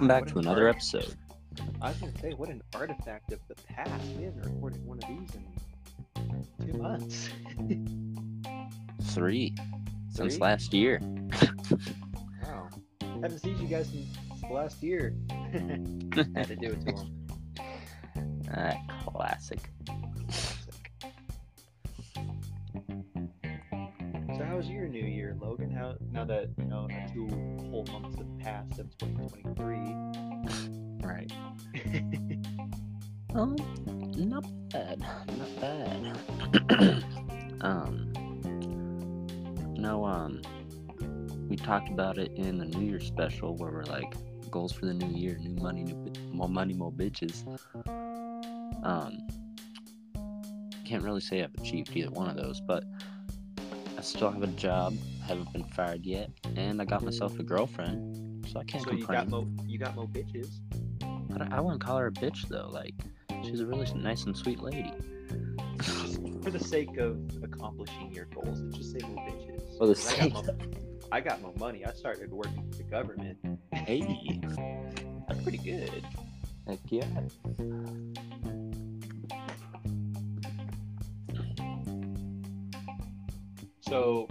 Welcome back to another art- episode. I was gonna say, what an artifact of the past. We haven't recorded one of these in two months. Three since Three? last year. Wow. Haven't seen you guys since last year. Had to do it to them. About it in the New Year special where we're like, goals for the new year, new money, new more money, more bitches. Um, can't really say I've achieved either one of those, but I still have a job, haven't been fired yet, and I got myself a girlfriend, so I can't so you got mo you got mo bitches. I, I wouldn't call her a bitch though. Like, she's a really nice and sweet lady. For the sake of accomplishing your goals, just say mo bitches. For the sake I got my money. I started working for the government. Hey, That's pretty good. heck yeah. So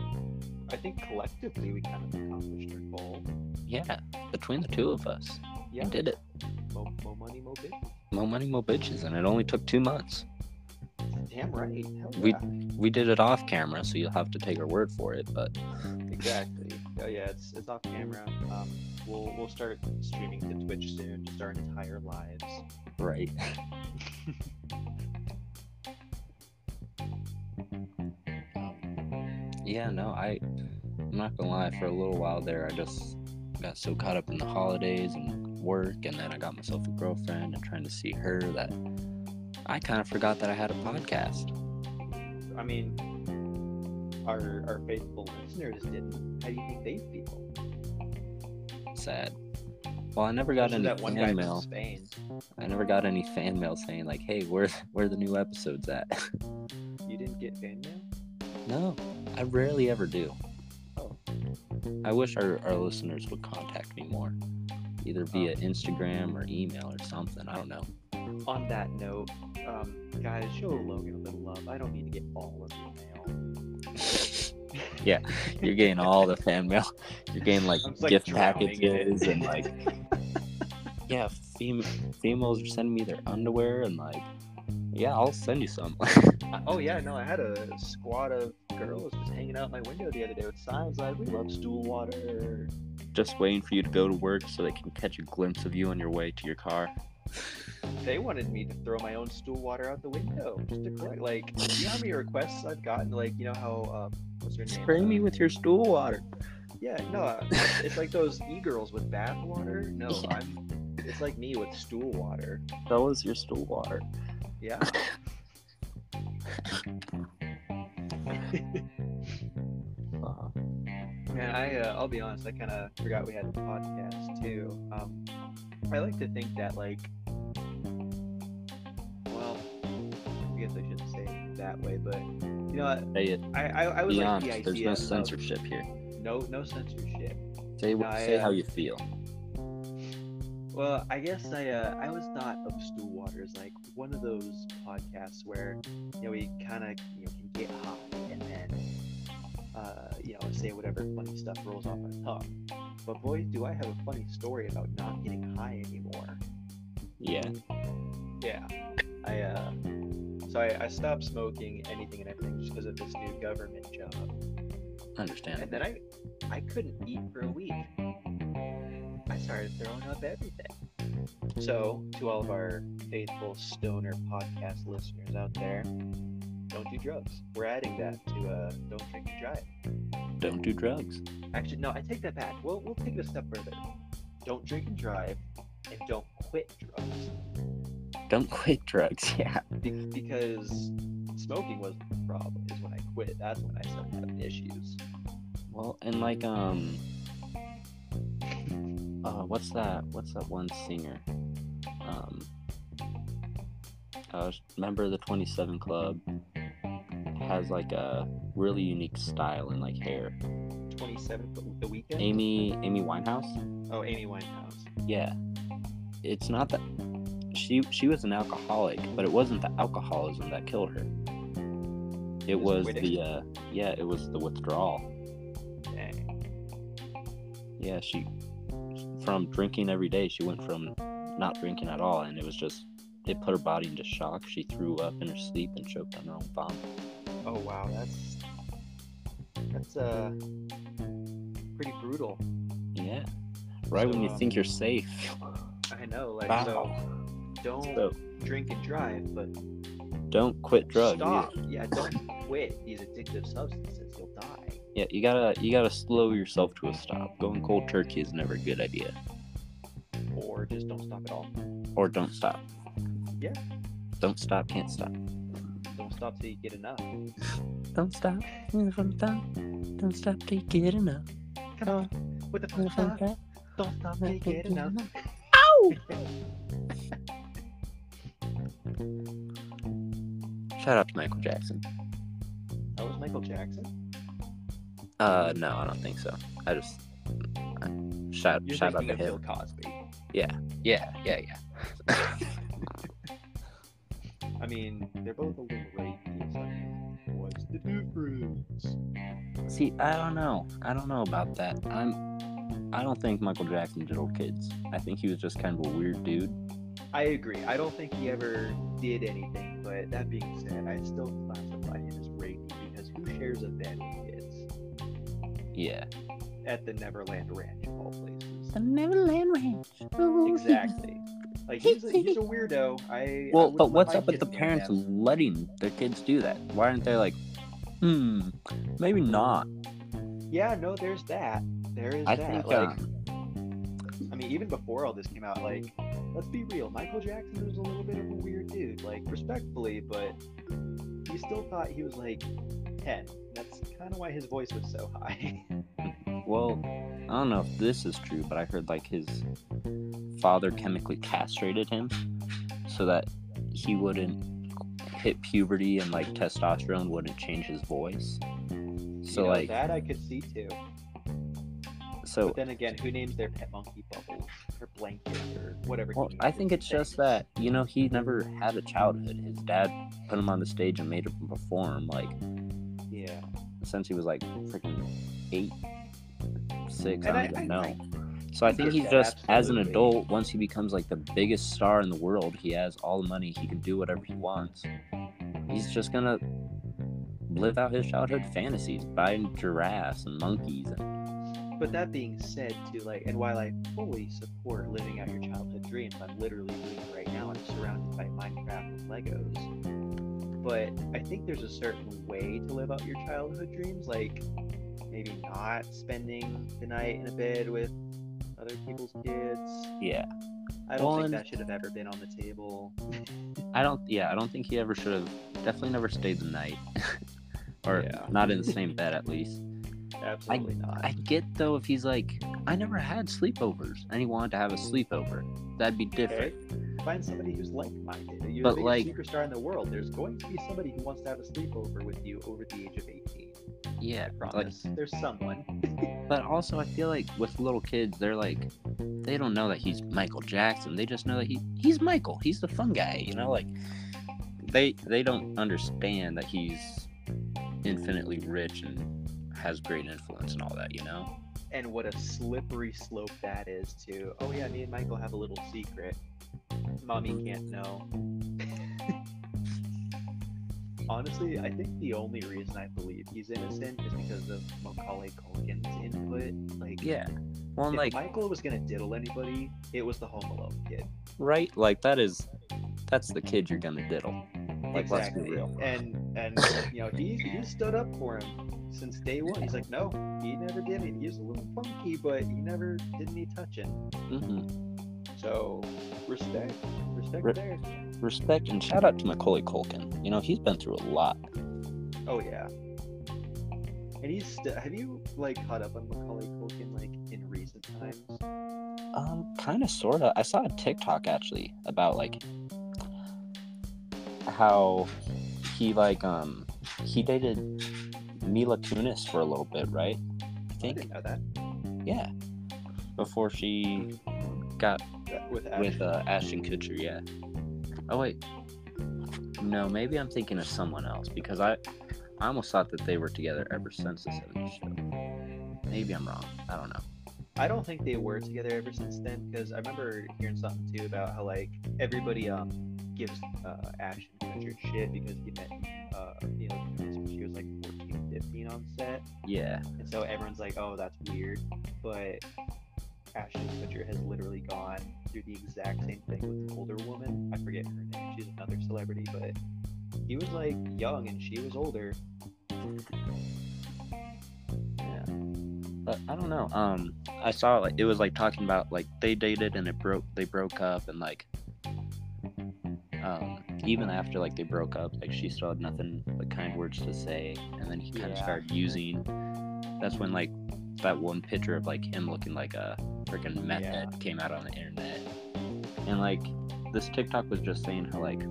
I think collectively we kind of accomplished our goal. Yeah, between the two of us, Yeah. we did it. Mo, mo money, mo bitches. More money, more bitches, and it only took two months. Damn right. Hell We- yeah. We did it off camera, so you'll have to take our word for it. But Exactly. Oh yeah, it's it's off camera. Um, we'll we'll start streaming to Twitch soon, just our entire lives. right, yeah, no, I, I'm not gonna lie. For a little while there, I just got so caught up in the holidays and work, and then I got myself a girlfriend and trying to see her that I kind of forgot that I had a podcast. I mean, our our faithful listeners didn't. How do you think they feel? Sad. Well, I never got Especially any that one fan mail. Spain. I never got any fan mail saying like, "Hey, where where are the new episodes at?" You didn't get fan mail? no, I rarely ever do. Oh. I wish our, our listeners would contact me more, either via oh. Instagram or email or something. I don't know. On that note, um, guys, show Logan a little love. I don't need to get all of your mail. yeah, you're getting all the fan mail. You're getting like like, gift drowning in it. packages and like, yeah, fem- females are sending me their underwear and like, yeah, I'll send you some. Oh yeah, no, I had a squad of girls just hanging out my window the other day with signs like "We love stool water." Just waiting for you to go to work so they can catch a glimpse of you on your way to your car. They wanted me to throw my own stool water out the window just to collect. Like, you know how many requests I've gotten? Like, you know how um, what's her name? Spray me Uh, with your stool water. Yeah, no, uh, it's like those e-girls with bath water. No, Yeah. I'm. It's like me with stool water. That was your stool water. Yeah. Uh, Man, I uh, I'll be honest. I kind of forgot we had a podcast too. Um, I like to think that like, well, I guess I shouldn't say it that way, but you know, what? say it. I I, I was Be like honest. the idea. There's no of- censorship here. No, no censorship. Say I, say uh, how you feel. Well, I guess I uh, I always thought of Stool Water as like one of those podcasts where you know we kind of you know can get high and then uh, you know say whatever funny stuff rolls off our tongue. But boy, do I have a funny story about not getting high anymore. Yeah. Yeah, I uh, so I, I stopped smoking anything and everything just because of this new government job, Understand. and then I I couldn't eat for a week. I started throwing up everything. So, to all of our faithful stoner podcast listeners out there, don't do drugs. We're adding that to uh, don't drink and drive. Don't do drugs. Actually, no, I take that back. We'll we'll take it a step further. Don't drink and drive, and don't quit drugs. Don't quit drugs. Yeah. Be- because smoking was the problem. Is when I quit. That's when I started having issues. Well, and like um, uh, what's that? What's that one singer? Um, uh, member of the Twenty Seven Club has like a really unique style and like hair. 27th, the weekend. Amy Amy Winehouse. Oh, Amy Winehouse. Yeah, it's not that she she was an alcoholic, but it wasn't the alcoholism that killed her. It was quitting? the uh, yeah, it was the withdrawal. Dang. Yeah, she from drinking every day, she went from not drinking at all, and it was just it put her body into shock. She threw up in her sleep and choked on her own vomit. Oh wow, that's that's uh pretty brutal. Yeah, right when you So, think you're safe. I know, like Wow. so don't So drink and drive, but don't quit drugs. stop. Yeah, don't quit these addictive substances. You'll die. Yeah, you gotta you gotta slow yourself to a stop. Going cold turkey is never a good idea. Or just don't stop at all. Or don't stop. Yeah. Don't stop, can't stop. Don't stop till you get enough. Don't stop, don't stop, don't stop till you get enough. Come on. What the fuck? stop? Don't stop till you get enough. Shout out to Michael Jackson. That was Michael Jackson. Uh, no, I don't think so. I just I, shout You're shout out to him. Bill Cosby. Yeah, yeah, yeah. I mean, they're both a little rapey. So what's the difference? See, I don't know. I don't know about that. I'm. I don't think Michael Jackson did diddled kids. I think he was just kind of a weird dude. I agree. I don't think he ever did anything, but that being said, I still classify him as rapey because who shares a bed with kids Yeah. at the Neverland Ranch of all places? The Neverland Ranch. Exactly. Like he's a, he's a weirdo. I I Well, wouldn't but what's up with the parents them. letting their kids do that? Why aren't they like, hmm, maybe not? Yeah, no, there's that. There is I that. think, like, um, I mean, even before all this came out, like, let's be real, Michael Jackson was a little bit of a weird dude, like, respectfully, but he still thought he was like 10. That's kind of why his voice was so high. well, I don't know if this is true, but I heard like his father chemically castrated him so that he wouldn't hit puberty and like testosterone wouldn't change his voice. So You know, like, that I could see too. So But then again, who names their pet monkey Bubbles or Blanket or whatever? Well, I think it's just that you know he never had a childhood. His dad put him on the stage and made him perform like Yeah. since he was like freaking eight, six. And I I- don't even I- know. So I I think he's that, just as an adult. Once he becomes like the biggest star in the world, he has all the money. He can do whatever he wants. He's just gonna live out his childhood fantasies, buying giraffes and monkeys. And, But that being said, too, like, and while I fully support living out your childhood dreams, I'm literally doing it right now. I'm surrounded by Minecraft and Legos. But I think there's a certain way to live out your childhood dreams, like maybe not spending the night in a bed with other people's kids. yeah, I don't Well, think that should have ever been on the table. I don't. Yeah, I don't think he ever should have. Definitely never stayed the night, or Yeah. not in the same bed at least. Absolutely not. I get though if he's like, I never had sleepovers, and he wanted to have a mm. sleepover. That'd be different. Okay. Find somebody who's like-minded. You're But, the like- biggest superstar in the world. There's going to be somebody who wants to have a sleepover with you over the age of 18. Yeah, I like, promise. There's someone. but also I feel like with little kids, they're like, they don't know that he's Michael Jackson. They just know that he he's Michael. He's the fun guy. You know, like they they don't understand that he's infinitely rich and has great influence and all that. You know. and what a slippery slope that is to, oh yeah, me and Michael have a little secret. Mommy can't know. Honestly, I think the only reason I believe he's innocent is because of Macaulay Culkin's input. Like, Yeah. Well, if like Michael was gonna diddle anybody, it was the Home Alone kid. right, like that is that's the kid you're gonna diddle. Like, let's be exactly. real. And and you know he he stood up for him since day one. He's like, no, he never did it. He was a little funky, but he never did any touching. Mm hmm So respect, respect Re- there. Respect and shout out to Macaulay Culkin. You know he's been through a lot. Oh yeah. And he's st- have you like caught up on Macaulay Culkin like times? Um, kind of, sort of. I saw a TikTok actually about like how he like um he dated Mila Kunis for a little bit, right? I I think. didn't know that. Yeah. Before she got With with Ashton. uh, Ashton Kutcher, yeah. Oh wait, no, maybe I'm thinking of someone else because I, I almost thought that they were together ever since the '70s show. Maybe I'm wrong. I don't know. I don't think they were together ever since then because I remember hearing something too about how like everybody um gives uh, Ashton Kutcher shit because he met uh you know when she was like 14, 15 on set, Yeah, and so everyone's like, oh that's weird, but Ashton Kutcher has literally gone through the exact same thing with an older woman. I forget her name. She's another celebrity, but he was like young and she was older. But I don't know. Um, I saw like it was like talking about like they dated and it broke. They broke up and like, um, even after like they broke up, like she still had nothing but kind words to say. And then he kind of Yeah. started using. That's when like that one picture of like him looking like a freaking meth Yeah. head came out on the internet. And like this TikTok was just saying how like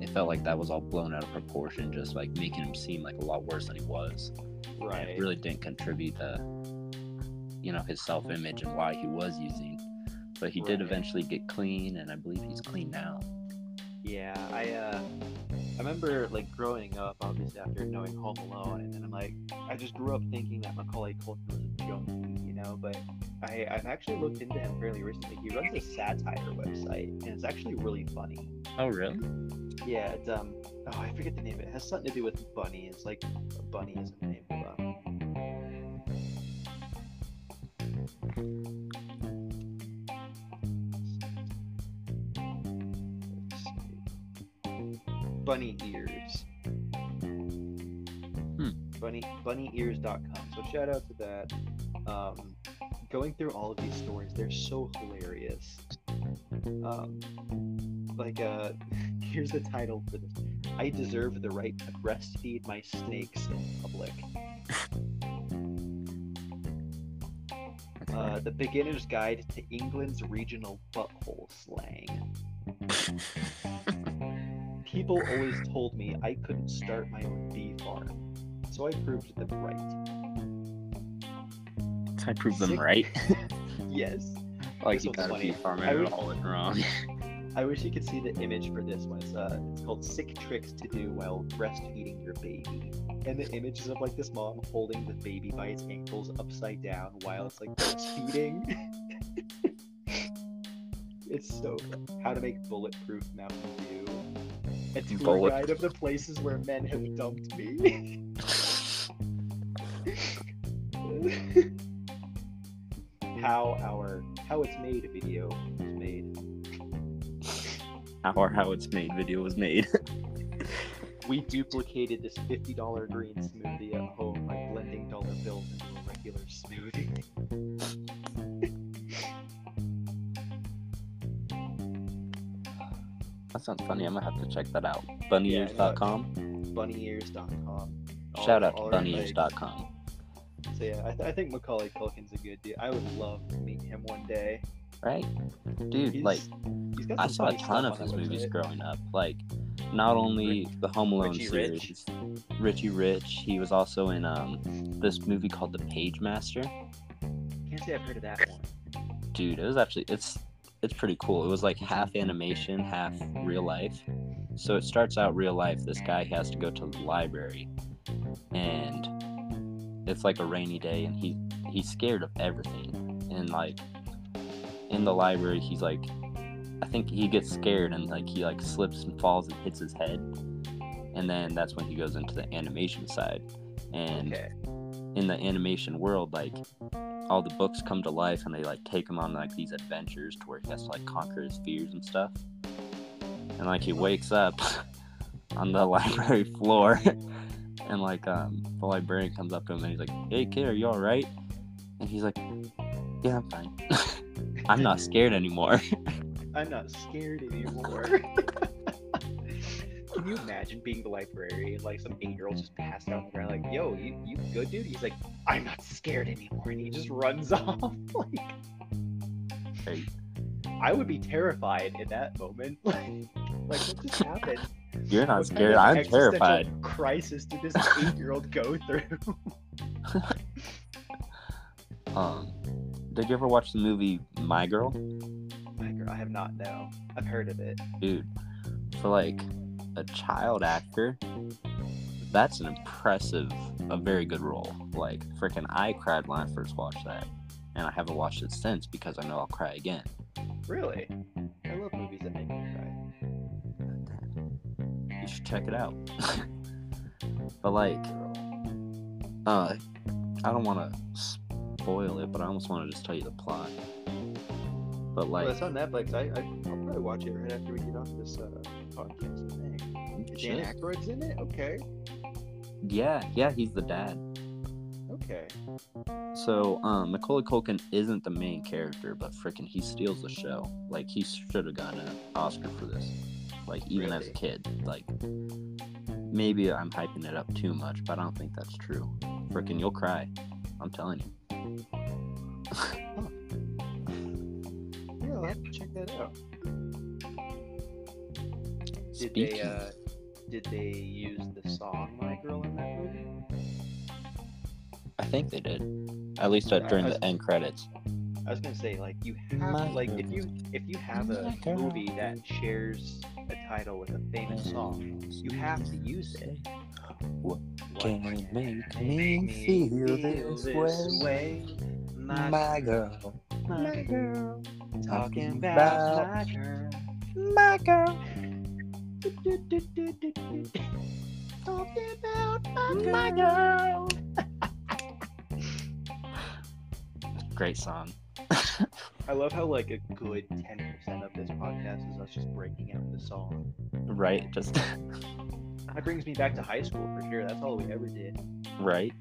it felt like that was all blown out of proportion, just like making him seem like a lot worse than he was. And It really didn't contribute to you know his self image and why he was using. But he did eventually get clean, and I believe he's clean now. Yeah, I uh, I remember like growing up, obviously after knowing Home Alone, and then I'm like, I just grew up thinking that Macaulay Culkin was a junkie, you know. But I I've actually looked into him fairly recently. He runs a satire website, and it's actually really funny. Oh really? Yeah, it's um, oh I forget the name. It has something to do with bunny. It's like bunny is the name. On. Bunny ears. Hmm. Bunny bunnyears.com. So shout out to that. Um, going through all of these stories, they're so hilarious. Um, like uh, here's the title for this. I deserve the right to breastfeed my snakes in public. Uh, the beginner's guide to England's regional butthole slang. People always told me I couldn't start my own bee farm, so I proved them right. I proved them right. Yes. like This you got to funny. be farming I would- all wrong. I wish you could see the image for this one. It's, uh, it's called Sick Tricks to Do While Breastfeeding Your Baby. And the images of like this mom holding the baby by its ankles upside down while it's like breastfeeding. it's so. How to make bulletproof Mountain Dew. A tour Bullet- guide of the places where men have dumped me. how our how it's made video was made. how or how it's made video was made. We duplicated this $50 green smoothie at home by blending dollar bills into a regular smoothie. that sounds funny. I'm gonna have to check that out. Bunnyears.com. Bunnyears.com. All- Shout out to bunnyears.com. So yeah, I, th- I think Macaulay Culkin's a good dude. I would love to meet him one day. Right, dude. He's, like he's I saw a ton of his movies website. growing up. Like, not only the Home Alone Richie Rich? series, Richie Rich. He was also in um this movie called The Page Master. Can't say I've heard of that one. Dude, it was actually it's it's pretty cool. It was like half animation, half real life. So it starts out real life. This guy has to go to the library, and it's like a rainy day, and he he's scared of everything. And like in the library, he's like, I think he gets scared and like he like slips and falls and hits his head, and then that's when he goes into the animation side. And Okay. in the animation world, like all the books come to life and they like take him on like these adventures to where he has to like conquer his fears and stuff. And like he wakes up on the library floor and like um the librarian comes up to him and he's like, Hey kid, are you alright? And he's like, Yeah, I'm fine. I'm not scared anymore. I'm not scared anymore. Can you imagine being the librarian, like some eight year old just passed out on the ground, like, yo, you, you good, dude? He's like, I'm not scared anymore. And he just runs off. like, Hey, I would be terrified in that moment. like, like, what just happened? You're not What kind scared. of I'm terrified. crisis did this eight-year-old go through? Um, did you ever watch the movie My Girl? My girl, I have not. No, I've heard of it. Dude, for like a child actor, that's an impressive, a very good role. Like, freaking, I cried when I first watched that, and I haven't watched it since because I know I'll cry again. Really? I love movies that make me cry. You should check it out. but like, uh, I don't want to spoil it, but I almost want to just tell you the plot. But Well, like, it's on Netflix. I, I I'll probably watch it right after we get off this uh, podcast. Think. Dan. Aykroyd's in it. Okay. yeah, yeah, he's the dad. Okay. So, um, Macaulay Culkin isn't the main character, but freaking he steals the show. Like he should have gotten an Oscar for this. Like even as a kid, like maybe I'm hyping it up too much, but I don't think that's true. Freaking, you'll cry. I'm telling you. Yeah, I'll have to check that out. Did Speaking, they uh, did they use the song "My Girl" in that movie? I think they did. At least uh, during the end credits. I was gonna say like you have My like if you if you have a girl. movie that shares a title with a famous song, you have to use it. What What can can make make me feel this way? My, My girl, my girl, talking about about my girl. my girl, Talking about my girl. my girl. Great song. I love how like a good ten percent of this podcast is us just breaking out the song. Right? Just That brings me back to high school for sure. That's all we ever did. right.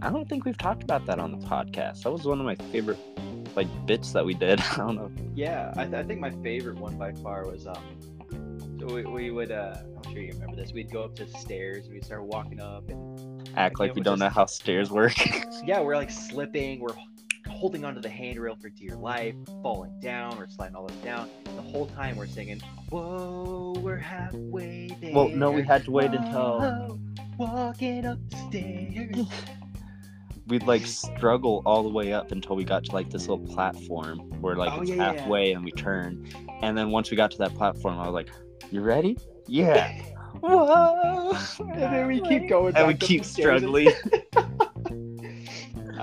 I don't think we've talked about that on the podcast. That was one of my favorite like bits that we did. I don't know. Yeah, I, th- I think my favorite one by far was um. So we, we would uh, I'm sure you remember this. We'd go up to the stairs. We'd start walking up, and Act like we don't know how stairs work. yeah, we're like slipping. We're holding onto the handrail for dear life, falling down. We're sliding all the way down. The whole time we're singing, "Whoa, we're halfway there." well, no, we had to wait until Whoa, walking up the stairs. we'd like struggle all the way up until we got to like this little platform where like Oh, it's yeah, yeah, yeah. halfway and we turn. And then once we got to that platform, I was like, "You ready?" Yeah. Whoa. and then we keep going. And we keep struggling.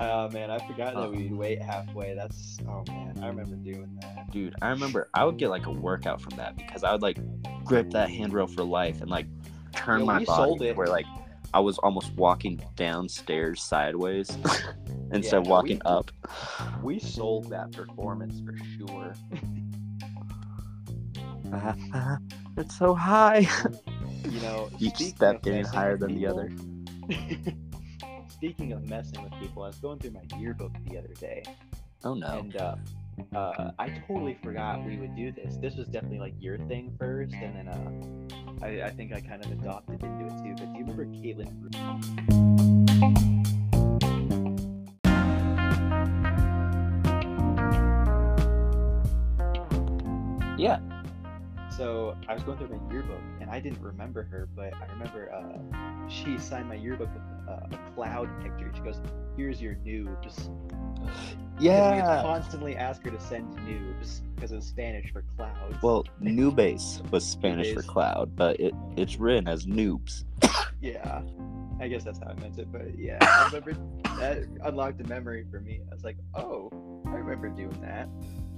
Oh man, I forgot that uh-huh. we'd wait halfway. That's oh man, I remember doing that. Dude, I remember I would get like a workout from that because I would like grip that handrail for life and like turn Yeah, my body where like I was almost walking downstairs sideways instead of walking we- up. We sold that performance for sure. it's so high. You know, Each step getting higher than the other. speaking of messing with people, I was going through my yearbook the other day, Oh no. and uh, uh, I totally forgot we would do this. This was definitely like your thing first, and then uh, I, I think I kind of adopted into it too. But do you remember Caitlin? Yeah. So I was going through my yearbook, and I didn't remember her, but I remember uh, she signed my yearbook with uh, a cloud picture. She goes, "Here's your noobs." 'Cause we constantly ask her to send noobs because it was Spanish for clouds. Well, Nubes was Spanish for cloud, but it, it's written as noobs. yeah, I guess that's how I meant it. But yeah, I remember that unlocked a memory for me. I was like, "Oh, I remember doing that."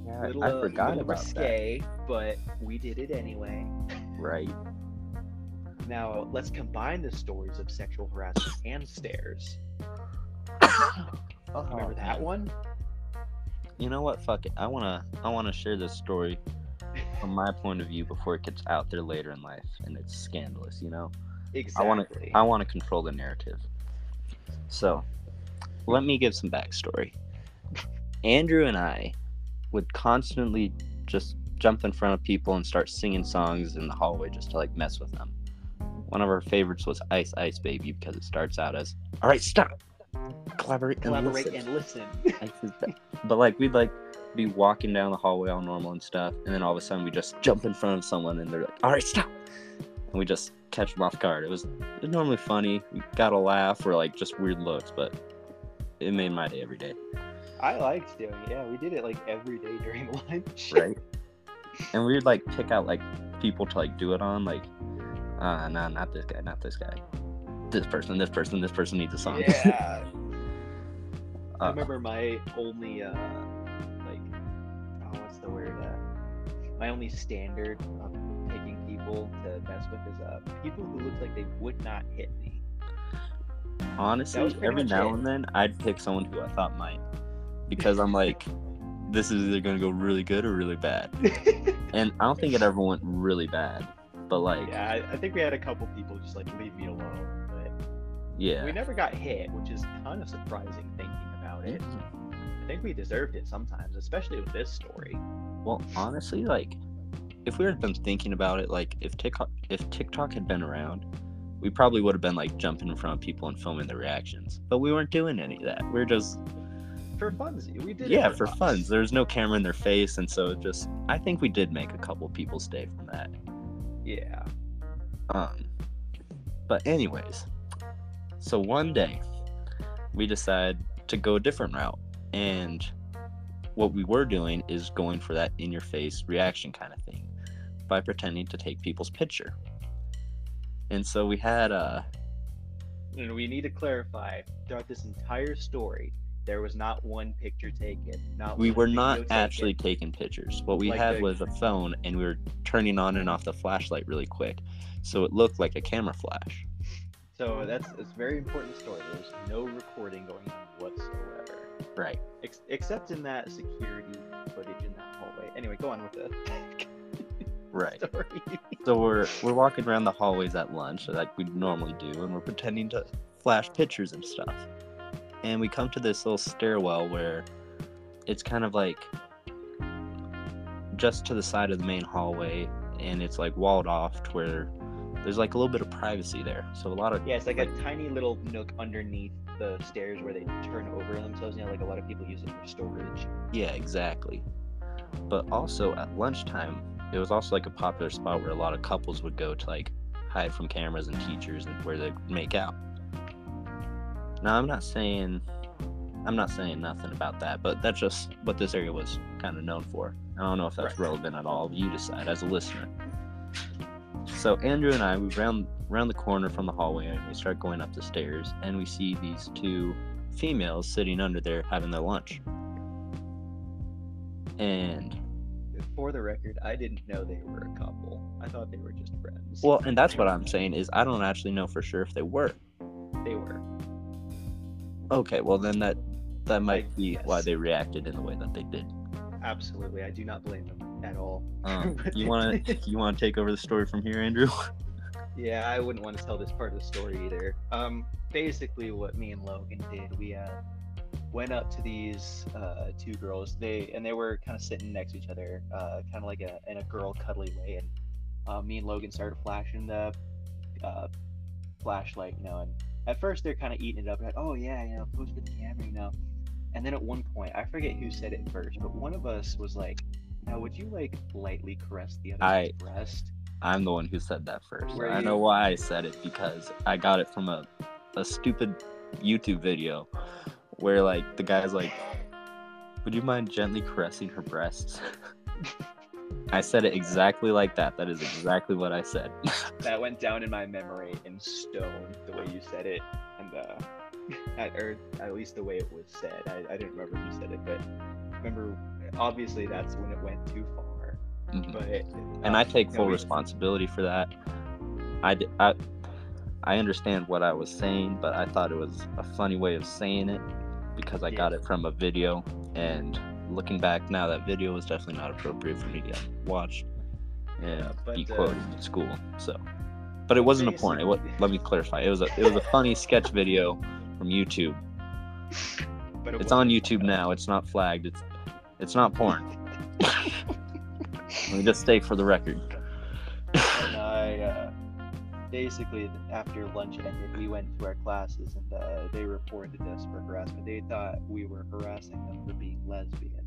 Yeah, Little, I uh, forgot little about risque, but we did it anyway. Right. Now let's combine the stories of sexual harassment and stairs. Oh, Remember that one? You know what? Fuck it. I wanna I wanna share this story from my point of view before it gets out there later in life and it's scandalous, you know? Exactly. I wanna I wanna control the narrative. So let me give some backstory. Andrew and I would constantly just jump in front of people and start singing songs in the hallway just to like mess with them. One of our favorites was Ice Ice Baby because it starts out as All right, stop. Collaborate, and collaborate listen." and listen. Is back. But like we'd like be walking down the hallway all normal and stuff, and then all of a sudden we just jump in front of someone and they're like, "All right, stop!" and we just catch them off guard. It was, it was normally funny. We got a laugh or like just weird looks, but it made my day every day. I liked doing it. Yeah, we did it like every day during lunch. Right. and we would like pick out like people to like do it on, like, uh, no, not this guy, not this guy. This person, this person, this person needs a song. Yeah. I Uh, remember my only uh like oh what's the word uh my only standard of picking people to mess with is uh people who look like they would not hit me. Honestly, every now it. and then I'd pick someone who I thought might, because I'm like, this is either gonna go really good or really bad. And I don't think it ever went really bad, but like, yeah, I, I think we had a couple people just like leave me alone, but yeah. we never got hit, which is kind of surprising thinking about it. I think we deserved it sometimes, especially with this story. Well, honestly, like, if we had been thinking about it, like, if TikTok, if TikTok had been around, we probably would have been like jumping in front of people and filming the reactions. But we weren't doing any of that. We are just, For funs, we did. yeah, for funs. fun. There's no camera in their face, and so it just, I think we did make a couple people stay from that. Yeah. Um, but anyways, so one day we decide to go a different route, and what we were doing is going for that in your face reaction kind of thing by pretending to take people's picture. And so we had uh And we need to clarify throughout this entire story, there was not one picture taken. Not we were not taken. actually taking pictures. What we Like had the- was a phone and we were turning on and off the flashlight really quick. So it looked like a camera flash. So that's it's a very important story. There's no recording going on whatsoever, Right. Ex- except in that security footage in that hallway. Anyway, go on with the Right. story. So we're we're walking around the hallways at lunch like we normally do, and we're pretending to flash pictures and stuff. And we come to this little stairwell where it's kind of like just to the side of the main hallway, and it's like walled off to where there's like a little bit of privacy there. So a lot of yeah, it's like a tiny little nook underneath the stairs where they turn over themselves. You know, like a lot of people use it for storage. Yeah, exactly. But also at lunchtime, it was also like a popular spot where a lot of couples would go to like hide from cameras and teachers and where they make out. Now I'm not saying I'm not saying nothing about that, but that's just what this area was kind of known for. I don't know if that's Right. relevant at all. You decide as a listener. So Andrew and I we round round the corner from the hallway and we start going up the stairs and we see these two females sitting under there having their lunch. And For the record, I didn't know they were a couple. I thought they were just friends. well, and that's what I'm saying is I don't actually know for sure if they were. they were. Okay, well then that that might Like, be why they reacted in the way that they did. Absolutely, I do not blame them at all. Um, you want to you want to take over the story from here, Andrew? Yeah, I wouldn't want to tell this part of the story either. Um, basically, what me and Logan did, we uh, went up to these uh, two girls. They and they were kind of sitting next to each other, uh, kind of like a in a girl cuddly way. And uh, me and Logan started flashing the uh, flashlight, you know. And at first, they're kind of eating it up, like, "Oh yeah, you know, post the camera, you know." And then at one point, I forget who said it first, but one of us was like, "Now, would you like lightly caress the other I- breast?" I'm the one who said that first. Were I you? know why I said it because I got it from a a stupid YouTube video where like the guy's like, "Would you mind gently caressing her breasts?" I said it exactly like that. That is exactly what I said. that went down in my memory in stone the way you said it and uh at, or at least the way it was said I, I didn't remember who said it but remember obviously that's when it went too far Mhm. but and I take full responsibility for that. I I understand what I was saying, but I thought it was a funny way of saying it because I got it from a video. And looking back now, that video was definitely not appropriate for me to watch and Yeah, but, be uh, quoted in school. So, but it wasn't a porn. It was, let me clarify. It was a it was a funny sketch video from YouTube. but it It's on YouTube fun. now. It's not flagged. It's it's not porn. Let me just state for the record. and I uh, basically after lunch ended, we went to our classes and uh, they reported us for harassment. They thought we were harassing them for being lesbian,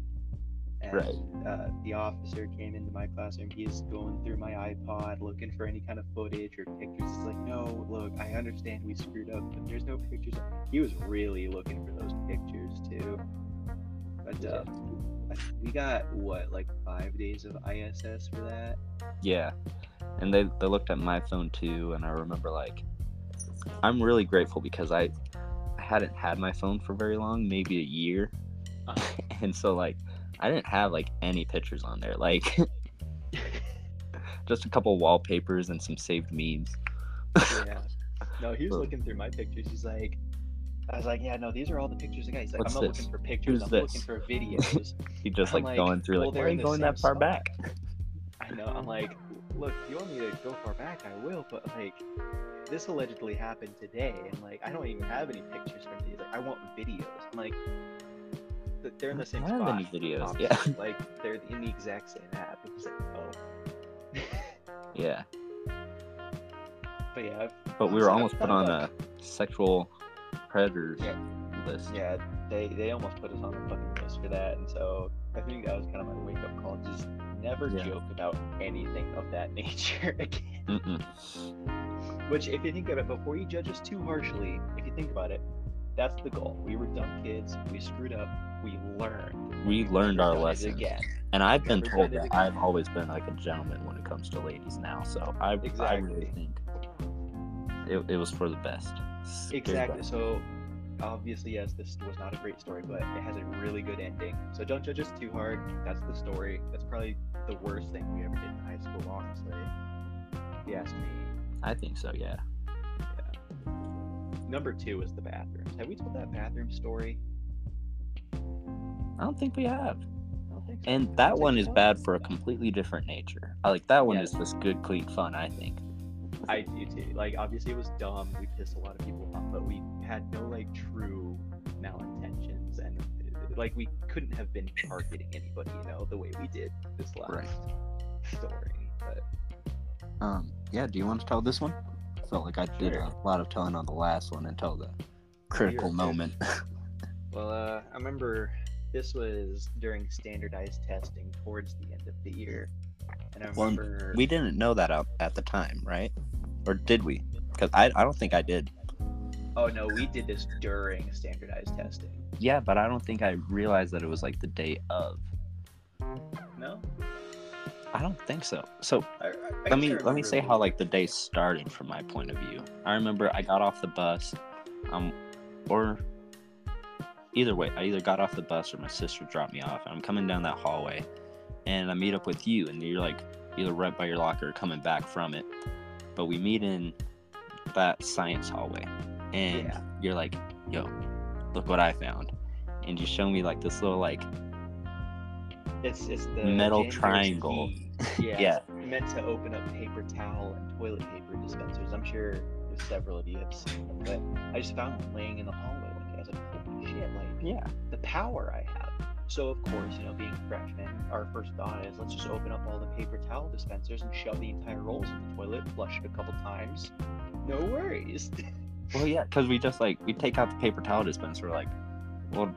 And, Right. Uh, the officer came into my classroom. He's going through my iPod looking for any kind of footage or pictures. It's like, no, look, I understand we screwed up, but there's no pictures. He was really looking for those pictures too. But uh, we got what, like five days of ISS for that? Yeah. And they, they looked at my phone too, and I remember like I'm really grateful because I I hadn't had my phone for very long, maybe a year. Uh, And so like I didn't have like any pictures on there. Like just a couple wallpapers and some saved memes. yeah. No, he was looking through my pictures. He's like, I was like, yeah, no, these are all the pictures I got. He's like, What's I'm not this? looking for pictures. Who's I'm this? looking for videos. He just like, like, going through well, like why are you going that far spot. back? I know. I'm like, look, if you want me to go far back, I will. But like, this allegedly happened today, and like, I don't even have any pictures from these. Like, I want videos. I'm like, th- they're in the same I spot. have any videos. obviously. like they're in the exact same app. It's like, oh. Yeah. but yeah, I've, But we were almost put on a sexual predators Yeah. list. yeah, they they almost put us on the fucking list for that, and so I think that was kind of my wake up call. Just never Yeah. joke about anything of that nature again. Mm-mm. Which, if you think about it, before you judge us too harshly, if you think about it, that's the goal. We were dumb kids. We screwed up. We learned. We learned our lesson. again. And I've been told that. I've always been like a gentleman when it comes to ladies now. So I, I really think it, it was for the best. Exactly. best. So, obviously, yes, this was not a great story, but it has a really good ending. So don't judge us too hard. That's the story. That's probably the worst thing we ever did in high school, honestly. If you ask me. I think so. Yeah. Number two is the bathrooms. Have we told that bathroom story? I don't think we have. Think so. And that one is bad for a completely different nature. I like that one Yeah. is just good, clean fun, I think. I do too. Like, obviously, it was dumb. We pissed a lot of people off, but we had no like true malintentions, and like we couldn't have been targeting anybody, you know, the way we did this last Right. story. But Um, yeah, do you want to tell this one? I felt like I did a lot of telling on the last one until the critical moment. well, uh, I remember this was during standardized testing towards the end of the year, and I Well, remember we didn't know that at the time, right? Or did we? Because I, I don't think I did. Oh no, we did this during standardized testing. Yeah, but I don't think I realized that it was like the day of. No. I don't think so. So I, I, let me let me say how like the day started from my point of view. I remember I got off the bus, um, or either way, I either got off the bus or my sister dropped me off. And I'm coming down that hallway, and I meet up with you, and you're like either right by your locker or coming back from it. But we meet in that science hallway, and Yeah. you're like, "Yo, look what I found," and you show me like this little like It's it's the metal triangle. key. Yeah. Yeah. Meant to open up paper towel and toilet paper dispensers. I'm sure there's several of you have seen them, but I just found one laying in the hallway. Like I was like, holy shit! Like yeah, the power I have. So of course, you know, being freshmen, our first thought is let's just open up all the paper towel dispensers and shove the entire rolls in the toilet, flush it a couple times. No worries. Well, yeah, because we just like we take out the paper towel dispenser. Like, well,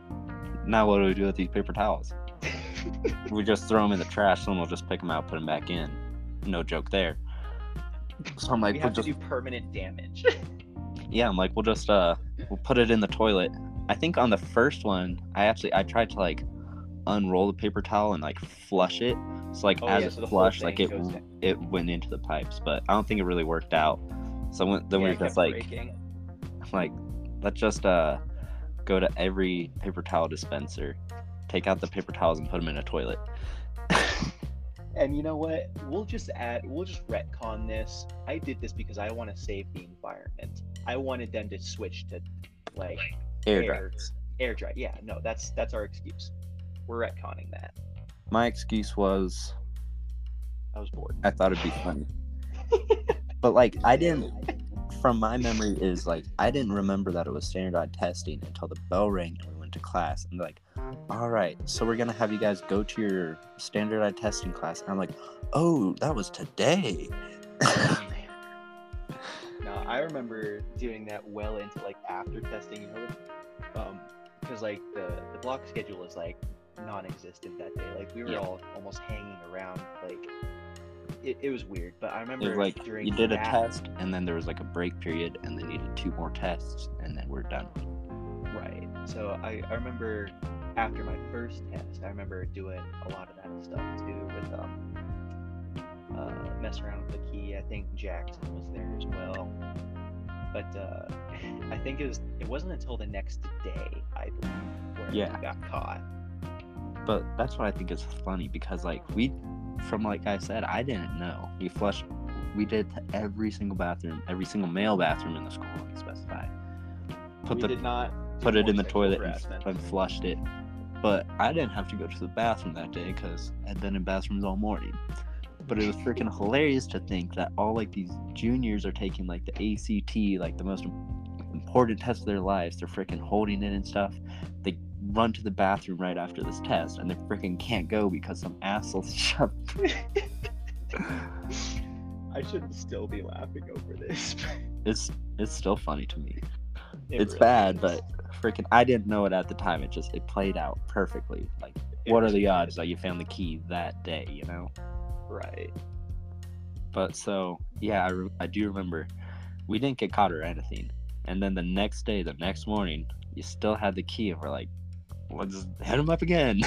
now what do we do with these paper towels? We just throw them in the trash. Someone will just pick them out, put them back in. No joke there. So I'm like, we we'll have to just do permanent damage. yeah. I'm like, we'll just uh, we'll put it in the toilet. I think on the first one, I actually I tried to like unroll the paper towel and like flush it. So like Oh, as yeah, it so flushed, like it down. it went into the pipes, but I don't think it really worked out. So when, then Yeah, we were just like. breaking. like let's just uh go to every paper towel dispenser take out the paper towels and put them in a toilet And you know what? We'll just add, we'll just retcon this. I did this because I want to save the environment. I wanted them to switch to like air air, dry air dry. Yeah, no, that's that's our excuse. We're retconning that. my excuse was I was bored. i thought it'd be funny but like i didn't from my memory is like i didn't remember that it was standardized testing until the bell rang and we went to class and they're like all right so we're gonna have you guys go to your standardized testing class and i'm like oh that was today no, I remember doing that well into like after testing, you know, um, because like the the block schedule is like non-existent that day. Like we were Yeah. all almost hanging around. Like it, it was weird. But I remember like during you did a that- test, and then there was like a break period, and then you did two more tests, and then we're done. So I, I remember after my first test, I remember doing a lot of that stuff too with um uh messing around with the key. I think Jackson was there as well. But uh I think it was it wasn't until the next day, I believe, where Yeah. we got caught. But that's what I think is funny because like we, from like I said, I didn't know. We flushed, we did to every single bathroom, every single male bathroom in the school, specified. Put we the did not put it in the toilet and, and flushed it. But I didn't have to go to the bathroom that day because I'd been in bathrooms all morning. But it was freaking hilarious to think that all like these juniors are taking like the ACT, like the most important test of their lives. They're freaking holding it and stuff. They run to the bathroom right after this test and they freaking can't go because some asshole shoved. I should still be laughing over this. It's it's still funny to me. It it's really bad, is. but freaking I didn't know it at the time. It just it played out perfectly. Like It what are the odds that you found the key that day, you know? right. But so yeah, I, re- I do remember we didn't get caught or anything. And then the next day, the next morning, you still had the key, and we're like, let's hit him up again.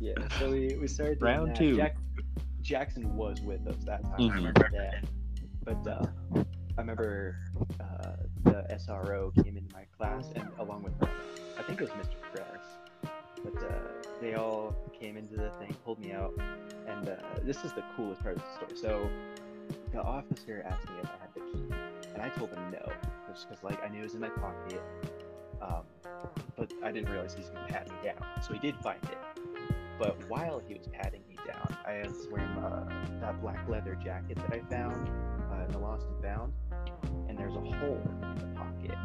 Yeah, so we, we started Round that. two. Jack, Jackson was with us that time. Mhm. I remember that. But uh, I remember uh, the SRO came into my class, and along with I think it was Mr. Press. But uh, they all came into the thing, pulled me out, and uh, this is the coolest part of the story. So the officer asked me if I had the key, and I told him no, just because like I knew it was in my pocket. Um, but I didn't realize he was gonna pat me down, so he did find it. But while he was patting me down, I was wearing uh, that black leather jacket that I found uh, in the Lost and Found, and there's a hole in the pocket,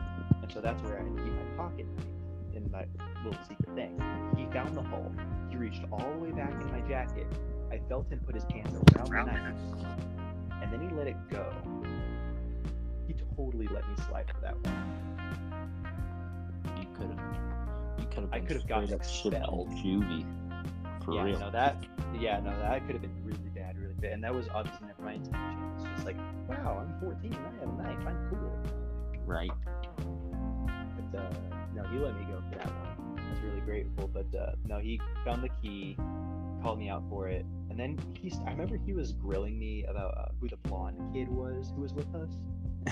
and so that's where I keep my pocket knife in my little secret thing. He found the hole. He reached all the way back in my jacket. I felt him put his hands around the knife, and then he let it go. He totally let me slide for that one. you could have, you could have, I could have gotten expelled. juvie. For yeah, real. no, that yeah, no, that could have been really bad, really bad, and that was obviously never my intention. It's just like, wow, I'm 14 and I have a knife. I'm cool. Right. But uh, no, he let me go for that one. I was really grateful. But uh, no, he found the key, called me out for it, and then he's. I remember he was grilling me about uh, who the blonde kid was who was with us.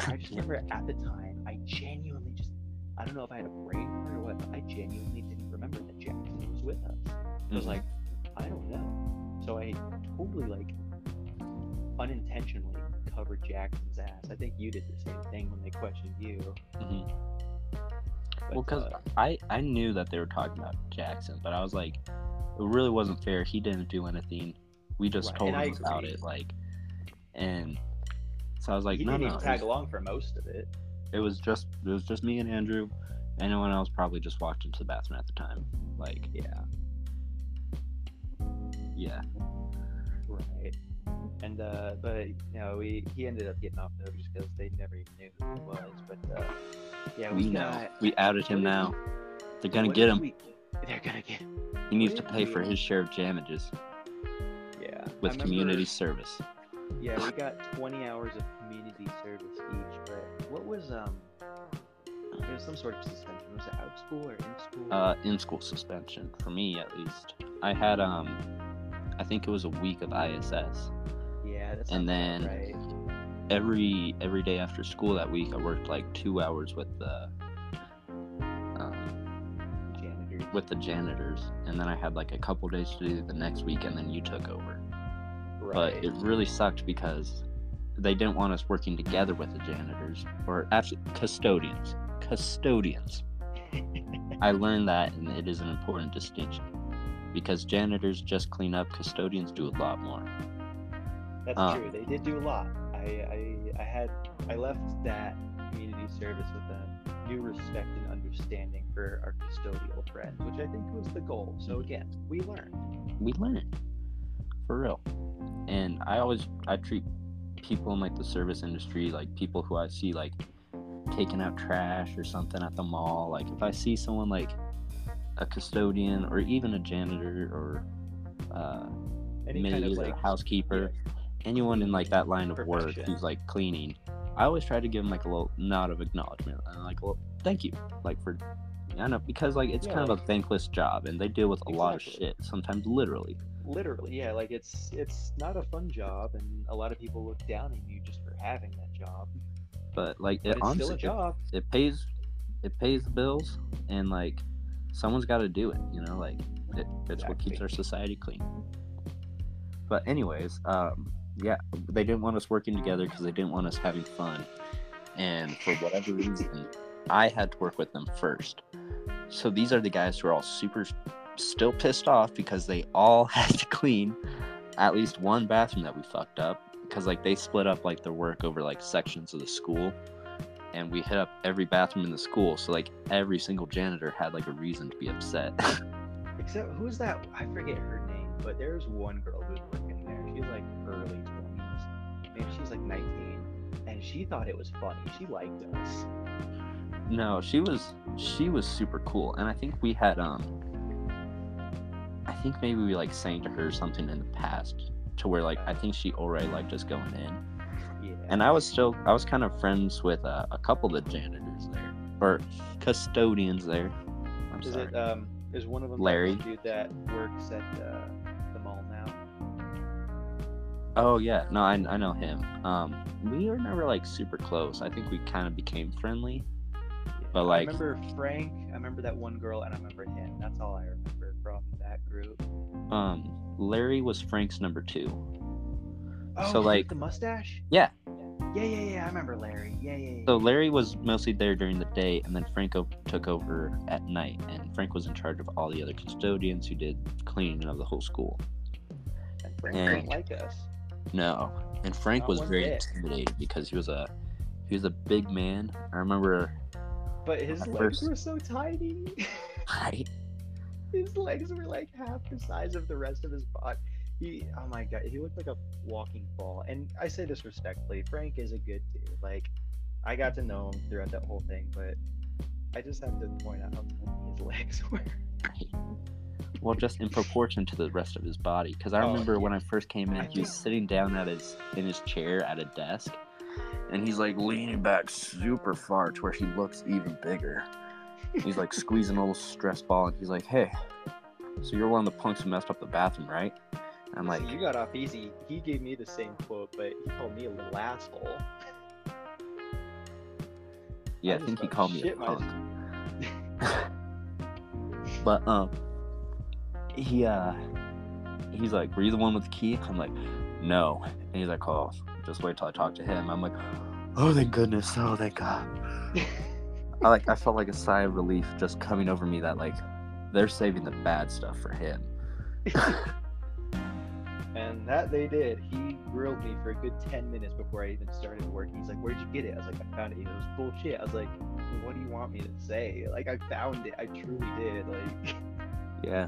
I just remember at the time, I genuinely just. I don't know if I had a brain or what, but I genuinely didn't remember that Jackson was with us. I was Mhm. like, I don't know. So I totally like unintentionally covered Jackson's ass. I think you did the same thing when they questioned you. Mhm. But, Well, because uh, I I knew that they were talking about Jackson, but I was like, it really wasn't fair. He didn't do anything. We just Right, told and him about it, like, and so I was like, he no, didn't no. even tag was, along for most of it. it was just it was just me and Andrew. Anyone else probably just walked into the bathroom at the time. Like, Yeah, yeah, right. And uh, but you know, we he ended up getting off though just because they never even knew who he was. But uh, yeah, we know. got- We outed him now. They're gonna get him. we- They're gonna get him. He needs to pay for his share of damages Yeah. With remember- community service. Yeah, we got 20 hours of community service each. But what was um? It was some sort of suspension. Was it out of school or in school? Uh, in school suspension for me at least. I had um, I think it was a week of ISS. yeah, that's and then- right. every every day after school that week I worked like two hours with the um, Janitors. with the janitors and then I had like a couple days to do the next week and then you took over right. but it really sucked because they didn't want us working together with the janitors or actually custodians custodians I learned that and it is an important distinction because janitors just clean up custodians do a lot more That's Uh, true. They did do a lot. I, I I had I left that community service with a new respect and understanding for our custodial friends, which I think was the goal. So again, we learned. we learned for real and i always i treat people in like the service industry like people who i see like taking out trash or something at the mall like if i see someone like a custodian or even a janitor or uh, Any maid kind of or like housekeeper, anyone in like that line of work who's like cleaning, I always try to give them like a little nod of acknowledgement. And like little thank you, like for I don't know because like it's Yeah, kind of a thankless job and they deal with a lot of shit sometimes literally. literally, yeah, like it's it's not a fun job, and a lot of people look down on you just for having that job. But like But it it's honestly it- job. it pays it pays the bills and like someone's got to do it you know like it, it's what keeps our society clean. But anyways um yeah they didn't want us working together because they didn't want us having fun. And for whatever reason i had to work with them first. So these are the guys who are all super still pissed off because they all had to clean at least one bathroom that we fucked up because like they split up like their work over like sections of the school and we hit up every bathroom in the school so like every single janitor had like a reason to be upset Except who's that? I forget her name, but there's one girl who's working there. She's like early twenties, maybe she's like nineteen, and she thought it was funny. She liked us. no she was she was super cool and i think we had um i think maybe we like sang to her something in the past to where like i think she already liked us going in. And i was still i was kind of friends with uh, a couple of the janitors there or custodians there i'm is sorry it um? Is one of them Larry? the dude that works at uh, the mall now? Oh yeah, no, I, I know him. Um, we were never like super close. I think we kind of became friendly. Yeah. But, like- I remember Frank. I remember that one girl, and I remember him. That's all I remember from that group. Um, Larry was Frank's number two. Oh, So, like- the mustache. Yeah. Yeah, yeah, yeah. I remember Larry. Yeah, yeah, yeah. So Larry was mostly there during the day, and then Franco took over at night. And Frank was in charge of all the other custodians who did cleaning of the whole school. and Frank and- didn't like us. No, and Frank Not was very bit. intimidated because he was a he was a big man. I remember, But his legs first- were so tiny. right? his legs were like half the size of the rest of his body. He, oh my god, he looked like a walking ball. And I say this respectfully, Frank is a good dude. Like, I got to know him throughout that whole thing, but I just have to point out how tiny his legs were. Well, just in proportion to the rest of his body. Because I Oh, remember when I first came in, he was sitting down at his in his chair at a desk, and he's like leaning back super far to where he looks even bigger. He's like squeezing a little stress ball, and he's like, "Hey, so you're one of the punks who messed up the bathroom, right?" I'm like, you got off easy. He gave me the same quote, but he called me a little asshole. "Yeah, I just think he called me a punk." But um, he uh, he's like, "Were you the one with the key?" I'm like, "No," and he's like, "Oh, just wait till I talk to him." I'm like, "Oh, thank goodness! Oh, thank God!" I like, I felt like a sigh of relief just coming over me that like they're saving the bad stuff for him. And that they did. He grilled me for a good 10 minutes before I even started working. He's like, Where'd you get it? I was like, I found it. He goes, Bullshit. I was like, What do you want me to say? Like, I found it. I truly did. Like, Yeah,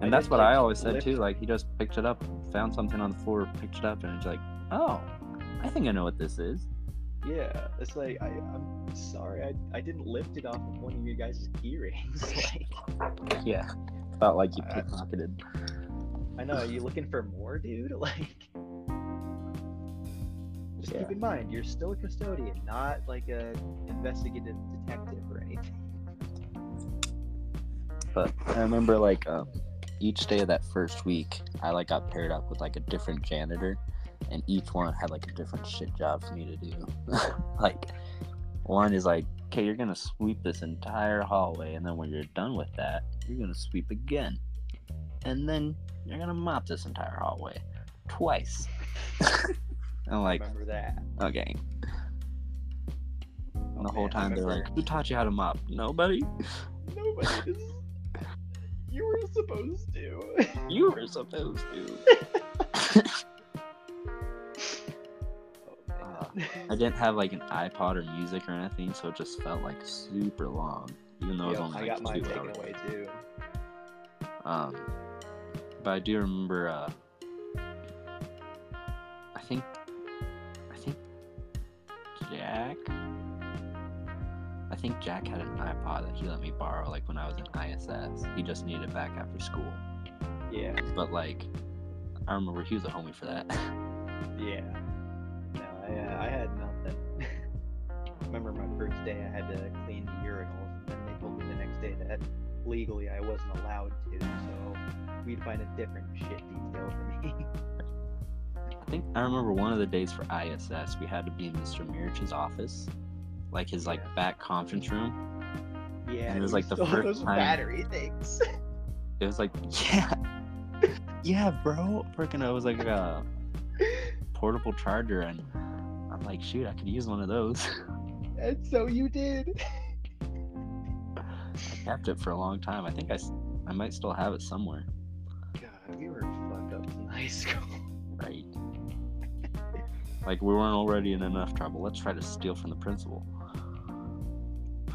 I and that's what I always said too. Like he just picked it up, found something on the floor, picked it up, and it's like, "Oh, I think I know what this is." yeah. It's like, I, I'm sorry. I, I didn't lift it off of one of your guys' key rings. like, Yeah, felt like you pickpocketed. I know. Are you looking for more, dude? Like, just Yeah. keep in mind, you're still a custodian, not like a investigative detective or anything. But I remember like um, each day of that first week, I like got paired up with like a different janitor, and each one had like a different shit job for me to do. like one is like, okay, you're gonna sweep this entire hallway, and then when you're done with that, you're gonna sweep again, and then you're gonna mop this entire hallway twice. I'm like, Remember that? okay. And the whole man, I time they're like, who taught you how to mop? Nobody. Nobody. You were supposed to. You were supposed to. oh. I didn't have like an iPod or music or anything, so it just felt like super long, even though it was only I like got mine taken hours. away too. Um, but I do remember. Uh, I think, I think Jack. I think Jack had an iPod that he let me borrow like when I was in ISS. He just needed it back after school. Yeah. But like, I remember he was a homie for that. Yeah. No, I, uh, I had nothing. remember my first day, I had to clean the urinals, and then they told me the next day that legally I wasn't allowed to, so we'd find a different shit detail for me. I think I remember one of the days for ISS, we had to be in Mr. Mirich's office, like his like Yeah. back conference room. yeah, and it was like the first those time- battery things. It was like, yeah, yeah, bro. Freaking, it was like a portable charger, and I'm like, shoot, I could use one of those. and so you did. I kept it for a long time. I think I, I might still have it somewhere. We were fucked up in high school. Right. Like we weren't already in enough trouble. Let's try to steal from the principal.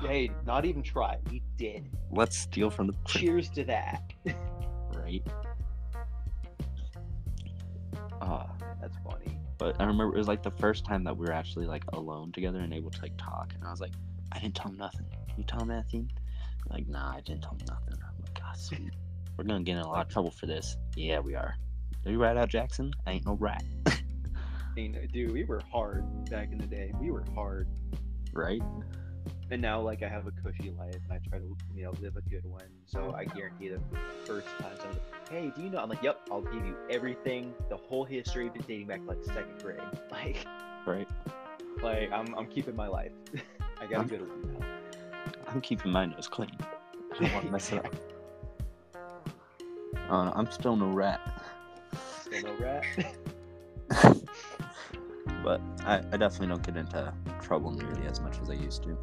hey, not even try. We did. Let's steal from the. Cheers to that. Right. Ah. That's funny. But I remember it was like the first time that we were actually like alone together and able to like talk. And I was like, I didn't tell him nothing. You tell him anything? Like, nah, I didn't tell him nothing. I'm like, God, sweet. We're gonna get in a lot of trouble for this. Yeah, we are. Are you right out, Jackson? I ain't no rat. Dude, we were hard back in the day. We were hard. right? And now, like, I have a cushy life, and I try to, you know, live a good one. So I guarantee the first time someone's like, "Hey, do you know?" I'm like, "Yep, I'll give you everything, the whole history, been dating back like second grade. Like, Right. like I'm, I'm keeping my life. I got a I'm- good one now. I'm keeping my nose clean. I don't want to mess it up. Uh, I'm still no rat. Still no rat. But I, I definitely don't get into trouble nearly as much as I used to.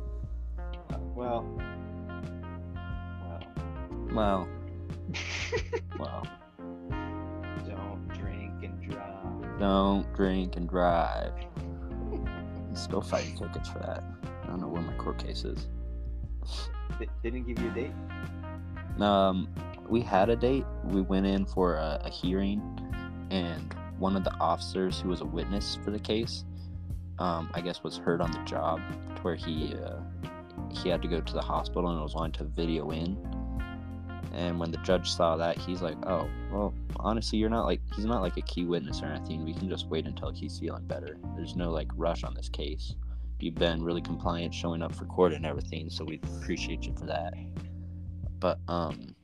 Well, well, Well, well. don't drink and drive. Don't drink and drive. I'm still fighting tickets for that. I don't know where my court case is. They didn't give you a date. Um, we had a date. We went in for a, a hearing, and one of the officers who was a witness for the case, um, I guess, was hurt on the job, to where he uh, he had to go to the hospital and was wanting to video in. And when the judge saw that, he's like, "Oh, well, honestly, you're not like he's not like a key witness or anything. We can just wait until he's feeling better. There's no like rush on this case. You've been really compliant, showing up for court and everything, so we appreciate you for that." But um,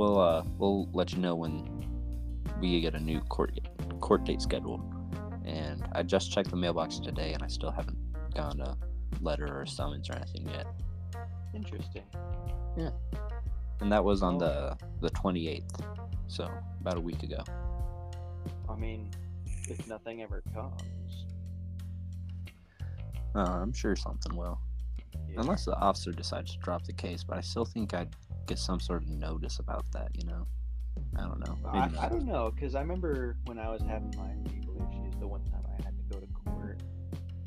we'll uh we'll let you know when we get a new court court date scheduled. And I just checked the mailbox today, and I still haven't gotten a letter or summons or anything yet. Interesting. Yeah. And that was on the the 28th, so about a week ago. I mean, if nothing ever comes, Uh, I'm sure something will, yeah. unless the officer decides to drop the case. But I still think I'd get some sort of notice about that. You know, I don't know. I, I don't know, because I remember when I was having my legal issues, the one time I had to go to court,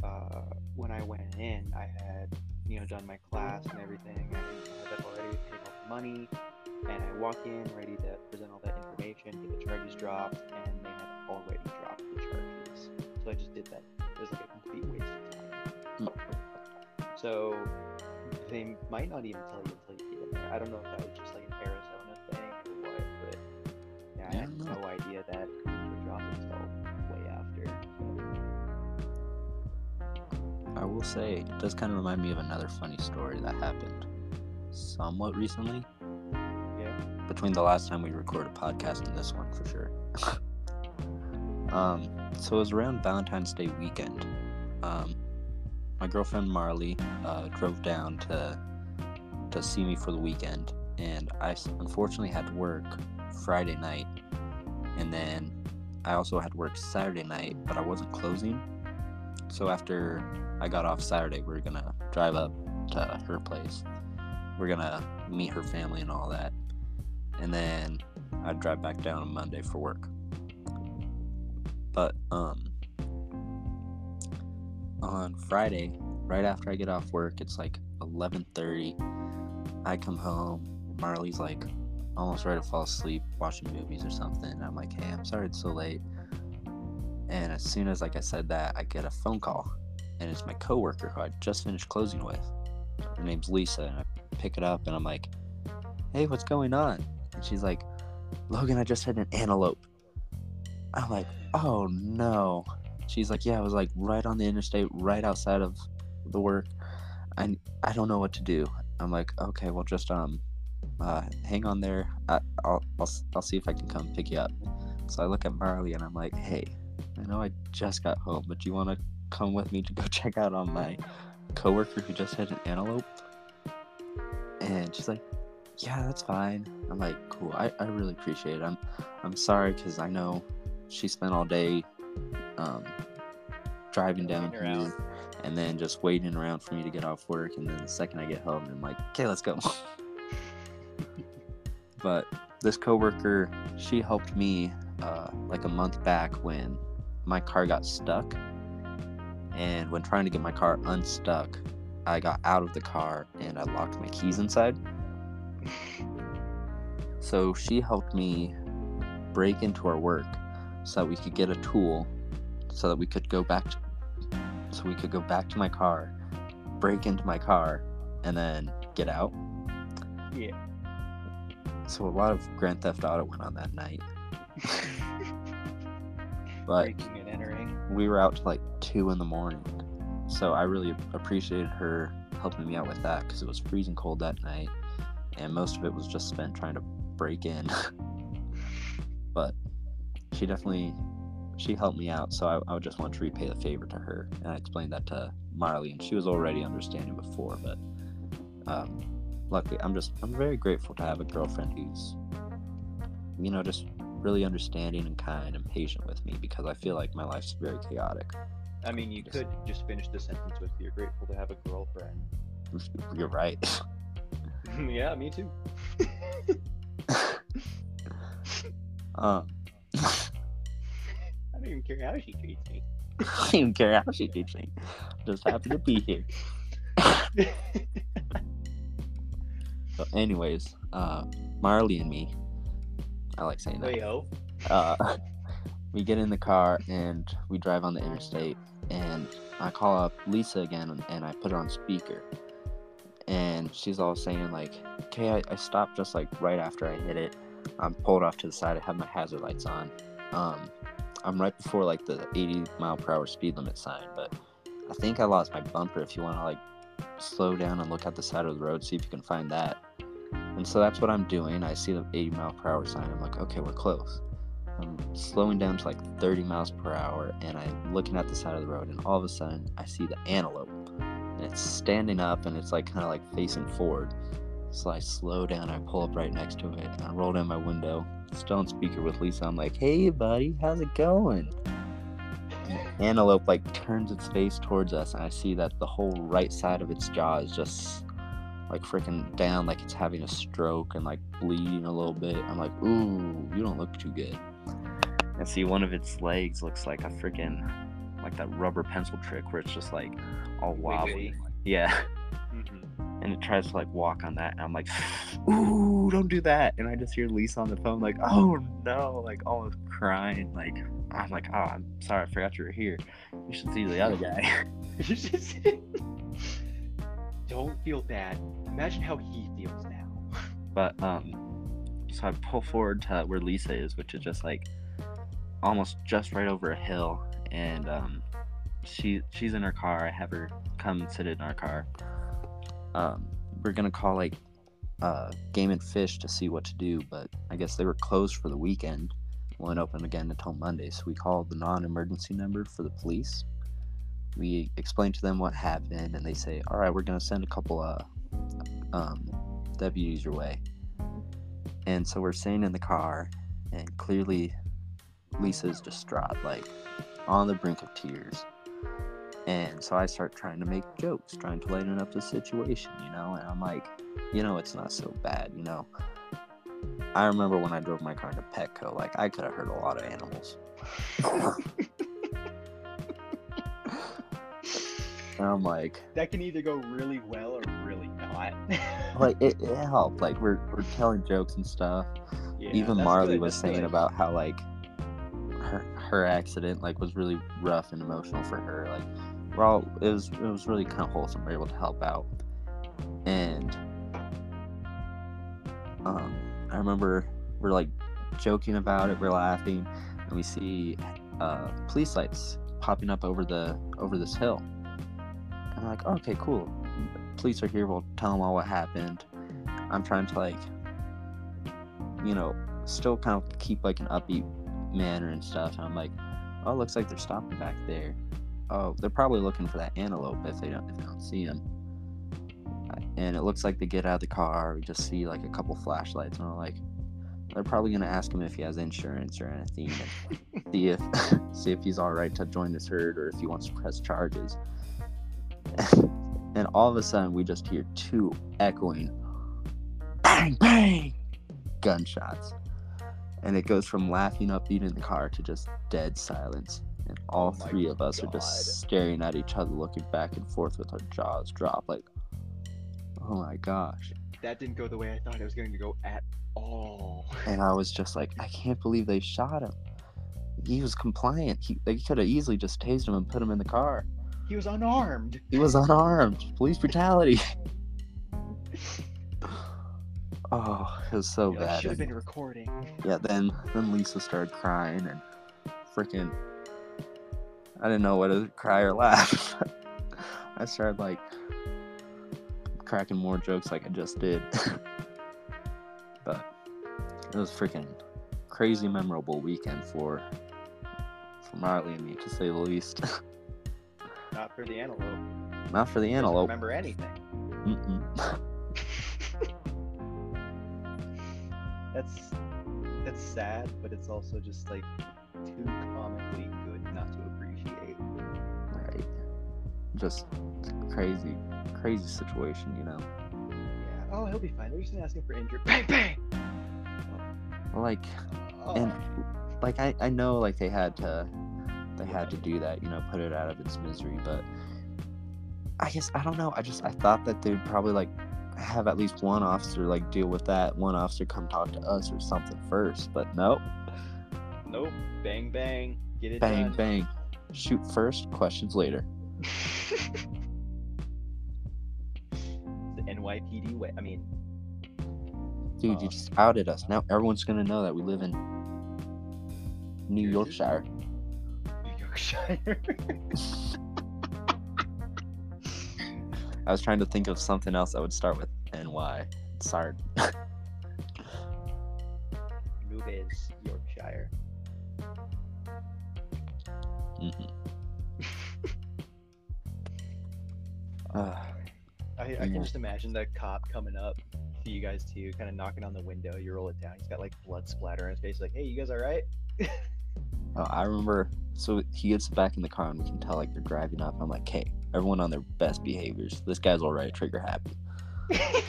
uh, when I went in, I had, you know, done my class and everything. I had that already, paid all the money, and I walk in ready to present all that information, get the charges dropped, and they had already dropped the charges. So I just did that. It was like a complete waste of time. So they might not even tell you until you get in there. I don't know if that was just like an Arizona thing or what, but yeah, I had no idea that the drop until way after. I will say it does kind of remind me of another funny story that happened somewhat recently. Yeah. between the last time we recorded a podcast and this one for sure. um, so it was around Valentine's Day weekend. Um, my girlfriend Marley uh, drove down to to see me for the weekend, and I unfortunately had to work Friday night, and then I also had to work Saturday night, but I wasn't closing. So after I got off Saturday, we are gonna drive up to her place. We're gonna meet her family and all that and then I'd drive back down on Monday for work. But um on Friday, right after I get off work, it's like 11:30. I come home, Marley's like almost ready to fall asleep watching movies or something. And I'm like, "Hey, I'm sorry it's so late." And as soon as like I said that, I get a phone call, and it's my coworker who I just finished closing with. her name's Lisa, and I pick it up and I'm like, "Hey, what's going on?" And she's like, "Logan, I just had an antelope." I'm like, "Oh no." She's like, "Yeah, I was like right on the interstate, right outside of the work. I I don't know what to do." I'm like, "Okay, well, just um, uh, hang on there. I, I'll, I'll I'll see if I can come pick you up." So I look at Marley and I'm like, "Hey, I know I just got home, but you want to come with me to go check out on my coworker who just had an antelope?" And she's like, "Yeah, that's fine." I'm like, "Cool. I, I really appreciate it. I'm I'm sorry because I know she spent all day um, driving down Waiting around. and then just waiting around for me to get off work. And then the second I get home, I'm like, "Okay, let's go." but this coworker, she helped me uh, like a month back when my car got stuck. And when trying to get my car unstuck, I got out of the car and I locked my keys inside. So she helped me break into our work so that we could get a tool so that we could go back to, so we could go back to my car, break into my car, and then get out. Yeah. So a lot of Grand Theft Auto went on that night. But Breaking and entering. we were out till like two in the morning. So I really appreciated her helping me out with that because it was freezing cold that night, and most of it was just spent trying to break in. but she definitely she helped me out, so I, I just want to repay the favor to her, and I explained that to Marley, and she was already understanding before, but um, luckily I'm just I'm very grateful to have a girlfriend who's you know just really understanding and kind and patient with me because I feel like my life's very chaotic. I mean, you could just finish the sentence with "You're grateful to have a girlfriend." You're right. yeah, me too. um, even care how she treats me. I don't even care how she treats me. Just happy to be here. So, anyways, uh, Marley and me, I like saying that. Yo. Uh, we get in the car and we drive on the interstate, and I call up Lisa again and, and I put her on speaker. And she's all saying like, "Okay, I, I stopped just like right after I hit it. I'm pulled off to the side. I have my hazard lights on. Um, I'm right before like the 80 mile per hour speed limit sign, but I think I lost my bumper. If you want to like slow down and look at the side of the road, see if you can find that. And so that's what I'm doing. I see the 80 mile per hour sign. I'm like, okay, we're close. I'm slowing down to like 30 miles per hour, and I'm looking at the side of the road, and all of a sudden I see the antelope, and it's standing up, and it's like kind of like facing forward. So I slow down, I pull up right next to it, and I roll down my window, on speaker with Lisa. I'm like, hey buddy, how's it going? Antelope like turns its face towards us, and I see that the whole right side of its jaw is just like freaking down, like it's having a stroke and like bleeding a little bit. I'm like, ooh, you don't look too good. And see, one of its legs looks like a freaking like that rubber pencil trick where it's just like all wobbly. Wiggly. Yeah. Mhm. And it tries to like walk on that, and I'm like, ooh, don't do that. And I just hear Lisa on the phone, like, oh no, like almost crying. Like, I'm like, oh, I'm sorry, I forgot you were here. You should see the other guy. Don't feel bad. Imagine how he feels now. But um, so I pull forward to where Lisa is, which is just like almost just right over a hill, and um, she she's in her car. I have her come sit in our car. Um, we're gonna call like uh, Game and Fish to see what to do, but I guess they were closed for the weekend. Won't open again until Monday, so we called the non-emergency number for the police. We explained to them what happened, and they say, "All right, we're gonna send a couple of um, deputies your way." And so we're sitting in the car, and clearly Lisa's distraught, like on the brink of tears. And so I start trying to make jokes, trying to lighten up the situation, you know? And I'm like, you know, it's not so bad, you know? I remember when I drove my car into Petco, like, I could have hurt a lot of animals. and I'm like, That can either go really well or really not. like it, it helped. Like we're we're telling jokes and stuff. Yeah, Even Marley good, was saying good. about how like her her accident like was really rough and emotional for her. Like we're all it was it was really kind of wholesome. We are able to help out, and um, I remember we're like joking about it, we're laughing, and we see uh, police lights popping up over the over this hill. I'm like, okay, cool. Police are here. We'll tell them all what happened. I'm trying to like, you know, still kind of keep like an upbeat manner and stuff. And I'm like, oh, looks like they're stopping back there. Oh, they're probably looking for that antelope if they don't if they don't see him. And it looks like they get out of the car. We just see like a couple flashlights, and I'm like, they're probably gonna ask him if he has insurance or anything, and see if see if he's all right to join this herd or if he wants to press charges. and all of a sudden, we just hear two echoing bang bang gunshots, and it goes from laughing upbeat in the car to just dead silence. And oh all Oh three of us are just staring at each other, looking back and forth with our jaws dropped, like, oh my gosh. That didn't go the way I thought it was going to go at all. And I was just like, I can't believe they shot him. He was compliant. He, they could have easily just tased him and put him in the car. He was unarmed. He was unarmed. Police brutality. oh, it was so I bad. should have been recording. yeah, then then Lisa started crying and freaking. I didn't know whether to cry or laugh. I started like cracking more jokes like I just did. but it was a freaking crazy memorable weekend for for Marley and me to say the least. Not for the antelope. Not for the antelope. Remember anything? Mm-mm. That's that's sad, but it's also just like too comically Just crazy, crazy situation, you know. Yeah. Oh, he'll be fine. They're just gonna ask him for injury. Bang bang. Like Oh. and like I, I know like they had to they had to do that you know put it out of its misery but i guess i don't know i just i thought that they'd probably like have at least one officer like deal with that one officer come talk to us or something first but nope Nope. Bang bang. Get it bang done. bang shoot first questions later the NYPD way. I mean, dude Uh, you just outed us now everyone's gonna know that we live in new New yorkshire New Yorkshire. i was trying to think of something else that would start with ny sorry Move is Yorkshire. Mhm. Uh, I, I can just imagine the cop coming up to you guys too, kind of knocking on the window. You roll it down. He's got like blood splatter on his face. Like, hey, you guys all right? Oh, I remember. So he gets back in the car and we can tell like they're driving up. I'm like, hey, everyone on their best behaviors. This guy's already trigger happy.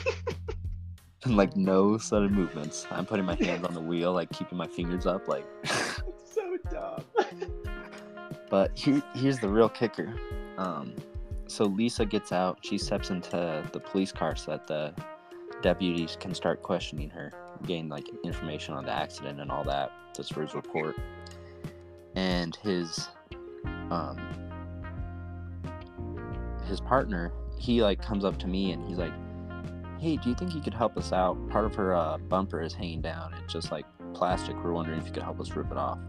And like no sudden movements. I'm putting my hands on the wheel, like keeping my fingers up, like. so dumb. but here, here's the real kicker. Um, so Lisa gets out. She steps into the police car so that the deputies can start questioning her, gain like information on the accident and all that. That's for his report. And his, um, his partner, he like comes up to me and he's like, "Hey, do you think you could help us out? Part of her uh, bumper is hanging down. It's just like plastic. We're wondering if you could help us rip it off."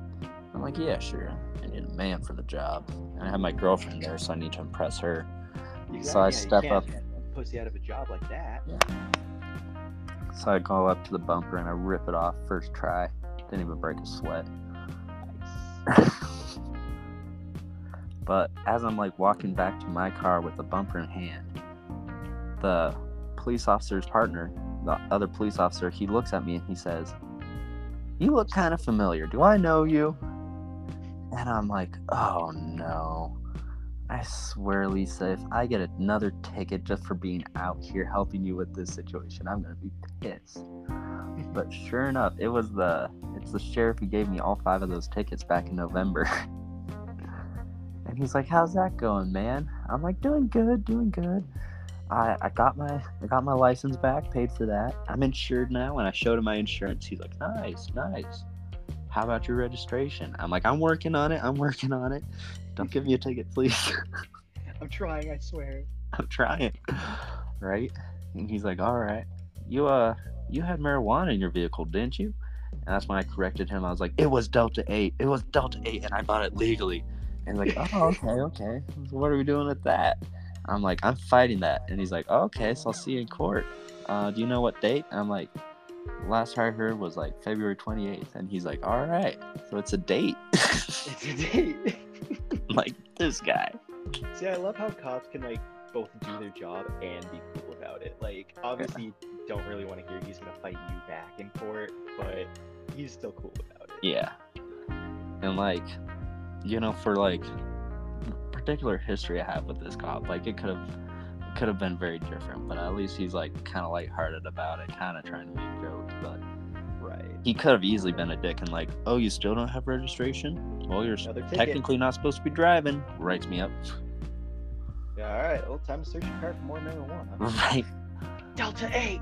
I'm like, "Yeah, sure. I need a man for the job." And I have my girlfriend there, so I need to impress her. So I you step up. Pussy out of a job like that. So I go up to the bumper and I rip it off first try. Didn't even break a sweat. Nice. but as I'm like walking back to my car with the bumper in hand, the police officer's partner, the other police officer, he looks at me and he says, You look kind of familiar. Do I know you? And I'm like, Oh no. I swear, Lisa, if I get another ticket just for being out here helping you with this situation, I'm gonna be pissed. But sure enough, it was the it's the sheriff who gave me all five of those tickets back in November. and he's like, "How's that going, man?" I'm like, "Doing good, doing good." I, I got my I got my license back, paid for that. I'm insured now, and I showed him my insurance. He's like, "Nice, nice. How about your registration?" I'm like, "I'm working on it. I'm working on it. Don't give me a ticket, please." I'm trying. I swear. I'm trying. right? And he's like, all right, you uh, you had marijuana in your vehicle, didn't you? And that's when I corrected him. I was like, it was Delta Eight. It was Delta Eight, and I bought it legally. And like, oh, okay, okay. So what are we doing with that? I'm like, I'm fighting that. And he's like, oh, okay, so I'll see you in court. Uh, do you know what date? And I'm like, last I heard was like February 28th. And he's like, all right, so it's a date. It's a date. like this guy. See, I love how cops can like both do their job and be cool about it. Like, obviously, you don't really want to hear he's gonna fight you back in court, but he's still cool about it. Yeah. And like, you know, for like particular history I have with this cop, like it could have could have been very different, but at least he's like kind of lighthearted about it, kind of trying to make jokes. But Right. he could have easily been a dick and like, oh, you still don't have registration? Well, you're Another ticket. technically not supposed to be driving. Writes me up. Yeah. All right. Well, time to search your car for more marijuana. Right. Delta Eight.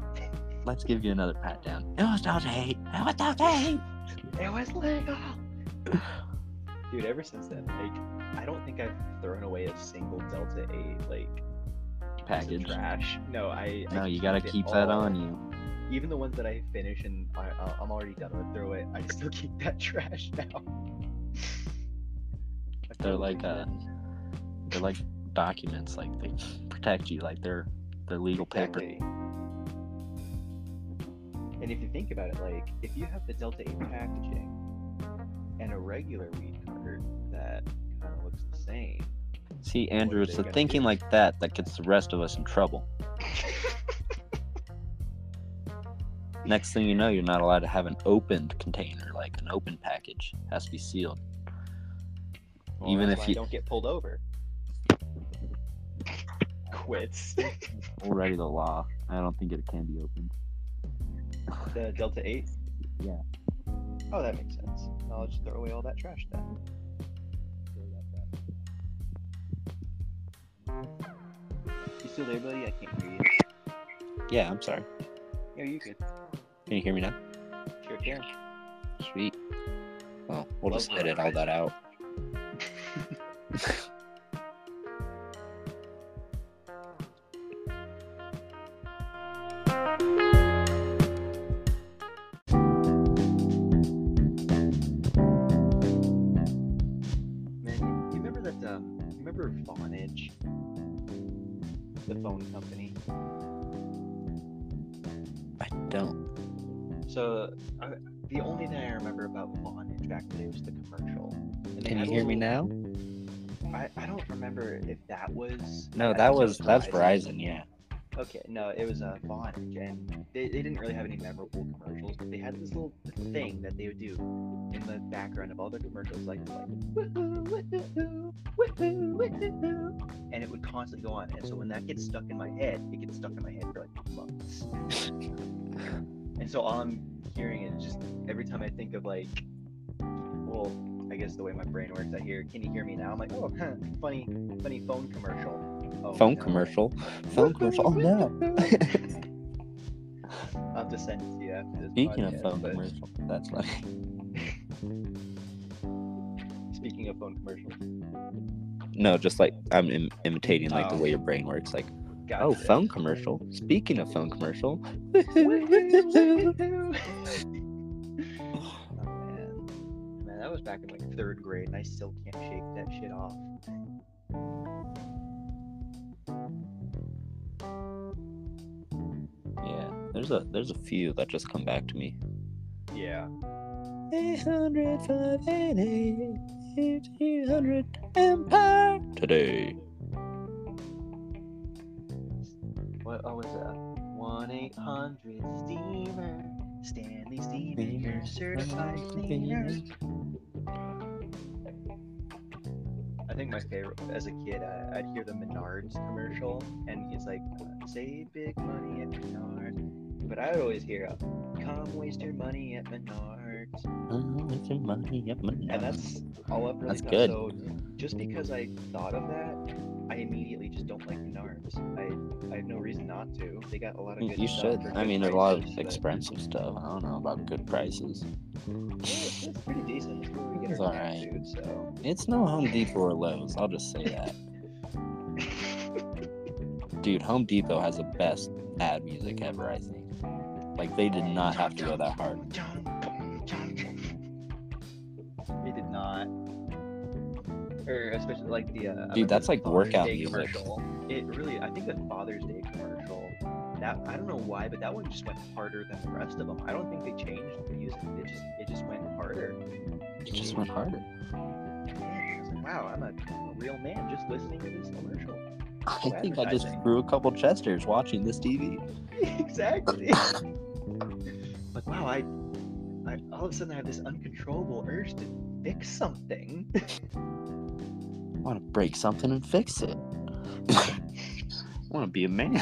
Let's give you another pat down. It was Delta 8. It was Delta 8. It was legal. Dude, ever since then, like, I don't think I've thrown away a single Delta 8 like piece of Package. trash. No, I. I No, you gotta keep that all. on you. Even the ones that I finish and I, uh, I'm already done with throw it, I still keep that trash now. I They're like uh, they're like documents. Like they protect you. Like they're they're legal paper. Exactly. And if you think about it, like if you have the Delta 8 packaging and a regular weed card that kind of looks the same, See, Andrew, it's the thinking do? like that that gets the rest of us in trouble. Next thing you know, you're not allowed to have an opened container, like an open package. It has to be sealed. Well, Even if you- don't get pulled over. Quits. Already the law. I don't think it can be opened. the Delta 8? Yeah. Oh, that makes sense. I'll just throw away all that trash then. You still there, buddy? I can't hear you. Yeah, I'm sorry. Yeah, you good. Can you hear me now? Sure can. Sweet. Well, we'll just edit all that out. now? I, I don't remember if that was. No, that think it was that's Verizon. Yeah. Okay, no, it was uh, Vonage, and they, they didn't really have any memorable commercials, but they had this little thing that they would do in the background of all their commercials, like like woohoo, woohoo, woohoo, woohoo, and it would constantly go on. And so when that gets stuck in my head, it gets stuck in my head for like months. And so all I'm hearing is just every time I think of like, well, I guess the way my brain works, I hear, "Can you hear me now?" I'm like, "Oh, huh, funny, funny phone commercial." Oh, Phone no. commercial. Phone commercial. Oh no. I'll have to send it to you after this. Speaking of phone but commercial, that's funny. Speaking of phone commercials, No, just like I'm Im- imitating like the Oh. way your brain works. Like, oh, gotcha. oh, phone commercial. Speaking of phone commercial. was back in like third grade, and I still can't shake that shit off. Yeah, there's a there's a few that just come back to me. Yeah. 800, 588, 1800 Empire today. What? Oh, was that? One eight hundred steamer, Stanley Steamer, certified cleaner. I think my favorite as a kid, I, I'd hear the Menards commercial, and he's like, "Save big money at Menards," but I would always hear, "Come waste your money at Menards," Oh, it's your money up my and that's all I've really That's good. So just because I thought of that, I immediately just don't like Menards. I I have no reason not to. They got a lot of good you should. I mean, there's a lot of expensive stuff. I don't know about good prices. It's, it's pretty decent. It's where we get It's alright. cat food, so. It's no Home Depot or Lowe's. I'll just say that. Dude, Home Depot has the best ad music ever, I think. Like they did not have to go that hard. Or especially like the. Uh, Dude, that's like workout Day music. Commercial. It really, I think the Father's Day commercial. That I don't know why, but that one just went harder than the rest of them. I don't think they changed the music. It just, it just went harder. It just went harder. I was like, wow, I'm a, I'm a real man just listening to this commercial. I think I just threw a couple chesters watching this TV. exactly. like wow, I, I all of a sudden I have this uncontrollable urge to fix something. I want to break something and fix it. I want to be a man.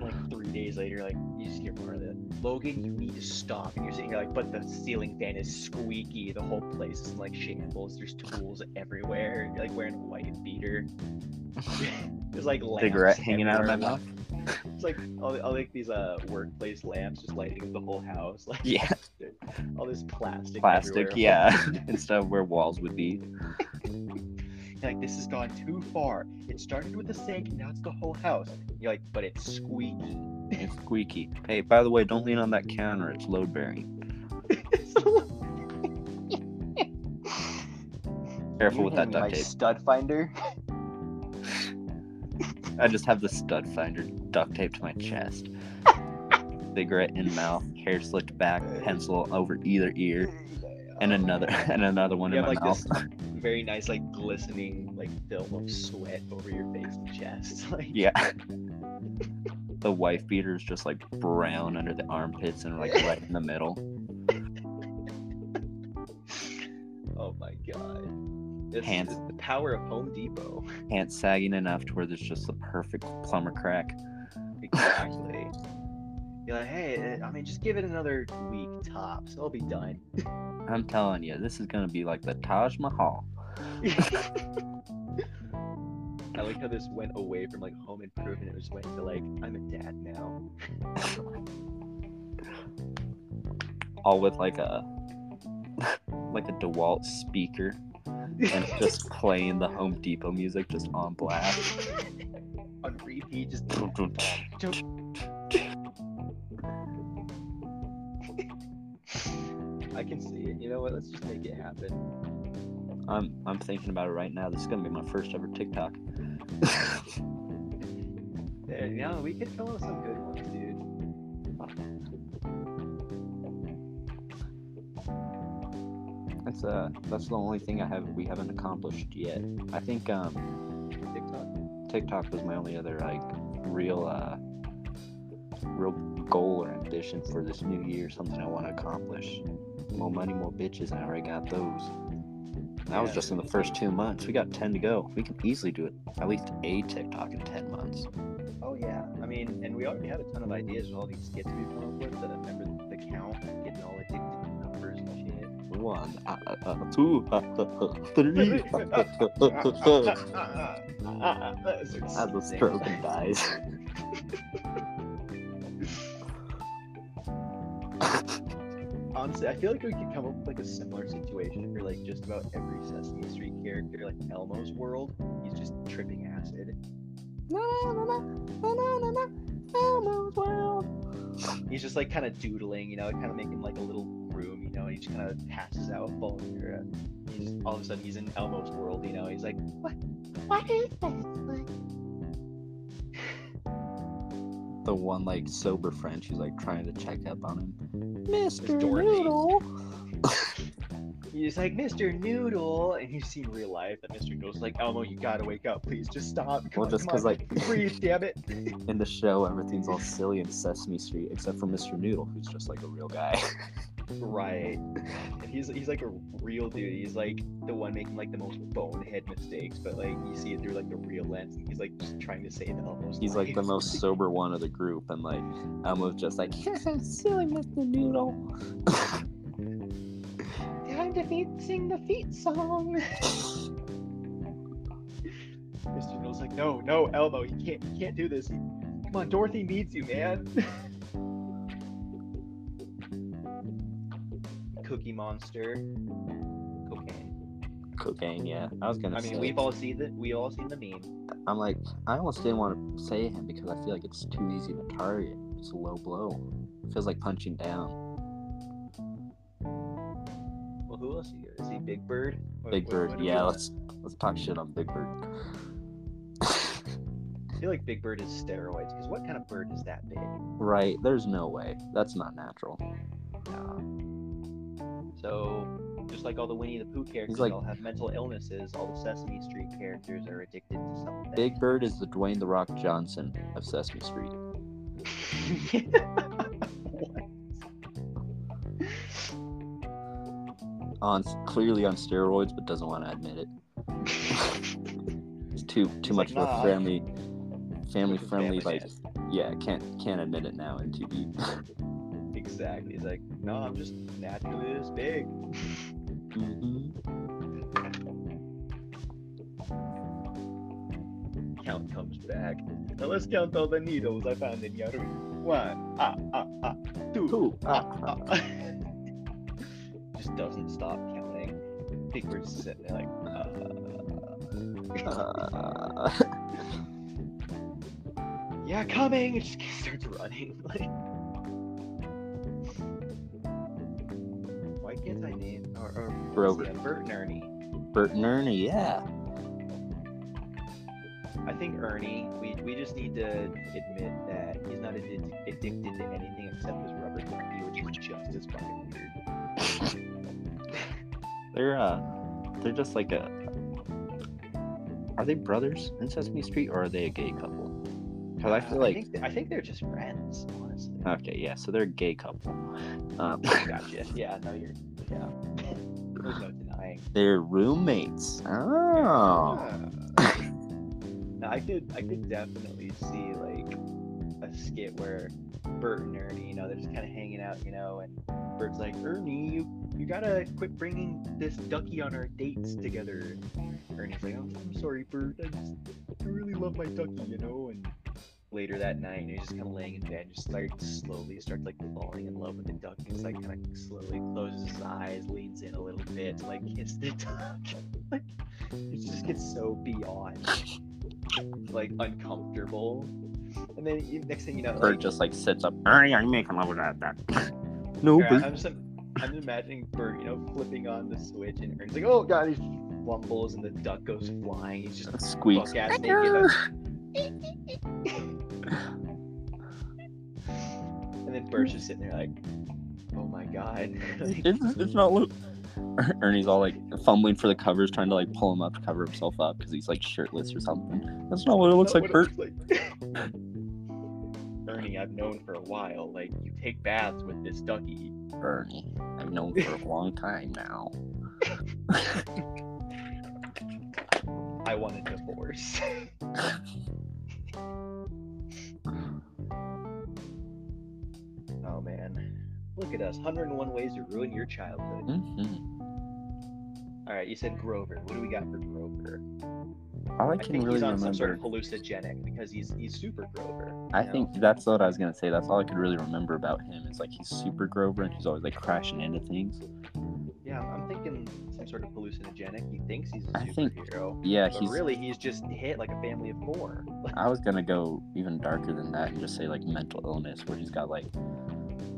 like three days later, like you just hear part of it. Logan, you need to stop. And you're sitting here like, but the ceiling fan is squeaky. The whole place is like shambles. There's tools everywhere. You're like wearing a white beater. There's like lamps Cigarette hanging out of my mouth. It's like all, all like these uh workplace lamps just lighting up the whole house. Like Yeah, all this plastic. plastic. everywhere. Yeah, instead of where walls would be. You're like this has gone too far. It started with the sink, now it's the whole house. You're like, but it's squeaky. It's squeaky. Hey, by the way, don't lean on that counter. It's load bearing. Careful with that duct my tape. stud finder. I just have the stud finder duct taped to my chest. Cigarette in mouth, hair slicked back, pencil over either ear, and another and another one You in have my like mouth. this very nice, like glistening, like film of sweat over your face and chest. Like, Yeah. the wife beater is just like brown under the armpits and like right in the middle. oh my god. It's, Hands. it's the power of Home Depot. Pants sagging enough to where there's just the perfect plumber crack. Exactly. You're like, hey, uh, I mean, just give it another week tops. It'll be done. I'm telling you, this is gonna be like the Taj Mahal. I like how this went away from like home improvement. It just went to like, I'm a dad now. All with like a like a DeWalt speaker and just playing the Home Depot music just on blast. On repeat, just I can see it. You know what? Let's just make it happen. I'm I'm thinking about it right now. This is gonna be my first ever TikTok. There, yeah, we could come up with some good ones, dude. That's uh that's the only thing I have we haven't accomplished yet. I think um TikTok. TikTok was my only other like real uh real goal or ambition for this new year, something I want to accomplish. More money, more bitches, and I already got those. That was just in the first two months. We got ten to go. We can easily do it. At least a TikTok in ten months. Oh yeah. I mean, and we already have a ton of ideas with all these skits we've come up with. That I remember the count, getting all addicted to numbers and shit. One, uh, uh, uh, two, uh, uh, uh, three. As a stroke and dies. Honestly, I feel like we could come up with like a similar situation for like just about every Sesame Street character, like Elmo's world. He's just tripping acid. No, no, no, no, no, no, Elmo's world. He's just like kind of doodling, you know, kind of making like a little room, you know, and he just kind of passes out, falling through. He's all of a sudden he's in Elmo's world, you know. He's like, what? What is this? Like, the one like sober friend who's like trying to check up on him. Mr. Noodle. He's like, Mr. Noodle, and you see in real life that Mr. Noodle's like, Elmo, you gotta wake up, please, just stop. Come Well, on, just come 'cause, on. like- breathe, damn it. In the show, everything's all silly in Sesame Street except for Mr. Noodle, who's just like a real guy. right. And he's he's like a real dude. He's like the one making like the most bonehead mistakes, but like you see it through like the real lens, he's like just trying to save Elmo's He's like the most sober one of the group, and like Elmo's just like silly Mr. Noodle. Time to feet, sing the feet song. Mr. Noodle's like, no, no, Elmo, you can't, you can't do this. Come on, Dorothy needs you, man. Cookie Monster, cocaine. Cocaine, yeah. I was gonna say. I mean, say. we've all seen the we all seen the meme. I'm like, I almost didn't want to say him because I feel like it's too easy to target. It's a low blow. It feels like punching down. Well, who else you got? Is he Big Bird? What- Big what- Bird, what yeah. Let's let's talk shit on Big Bird. I feel like Big Bird is steroids because what kind of bird is that big? right? There's no way. That's not natural. Nah. So, just like all the Winnie the Pooh characters like- all have mental illnesses, all the Sesame Street characters are addicted to something. Big Bird is the Dwayne the Rock Johnson of Sesame Street. On clearly on steroids, but doesn't want to admit it. it's too too He's much like, of a family family friendly like yeah can't can't admit it now in TV. Exactly. He's like, no, I'm just naturally this big. Mhm. Count comes back. Now let's count all the needles I found in your room. One, ah, ah, ah, two, Two, ah, ah, ah. Just doesn't stop counting. Big Bird's sitting there like, uh, Uh, yeah, coming. It just starts running. Like, can't I name or, or Grover. yeah, Bert and Ernie? Bert and Ernie, yeah. I think Ernie, we, we just need to admit that he's not addicted, addicted to anything except his rubber ducky, which is just as fucking weird. They're uh, they're just like a. Are they brothers in Sesame Street, or are they a gay couple? Because I feel I like think, I think they're just friends, honestly. okay, yeah, so they're a gay couple. Um, Gotcha. Yeah, no, you're. Yeah. There's no denying. they're roommates. Oh, Ah. now I could I could definitely see like a skit where Bert and Ernie, you know, they're just kind of hanging out, you know, and Bert's like, Ernie, you you gotta quit bringing this ducky on our dates together. Ernie's like, oh, I'm sorry, Bert, I just I really love my ducky, you know, and later that night, and he's just kind of laying in bed, just starts slowly starts like falling in love with the duck. He's like kind of slowly closes his eyes, leans in a little bit to like kiss the duck. like it just gets so beyond like uncomfortable. And then you- next thing you know, Bert like, just like sits up. Ernie, are you making love with that? duck. no, Bert. I'm just I'm imagining Bert, you know, flipping on the switch and Ernie's like, oh god, he fumbles and the duck goes flying. He's just Squeaks. buck ass naked. Then Bert's just sitting there like, oh my god. Like, It's, it's not what. Ernie's all like fumbling for the covers, trying to like pull him up to cover himself up because he's like shirtless or something. That's not what it looks like, what Bert. looks like. Ernie, I've known for a while. Like, you take baths with this ducky. Ernie, I've known for a long time now. I want a divorce. Man. Look at us. 101 ways to ruin your childhood. hmm All right, you said Grover. What do we got for Grover? All I I can think really he's on remember. some sort of hallucinogenic because he's he's super Grover. I know? think that's what I was gonna say. That's all I could really remember about him is like he's super Grover and he's always like crashing into things. Yeah, I'm thinking some sort of hallucinogenic. He thinks he's a I think- superhero, Yeah, but he's. really he's just hit like a family of four. I was gonna go even darker than that and just say like mental illness, where he's got like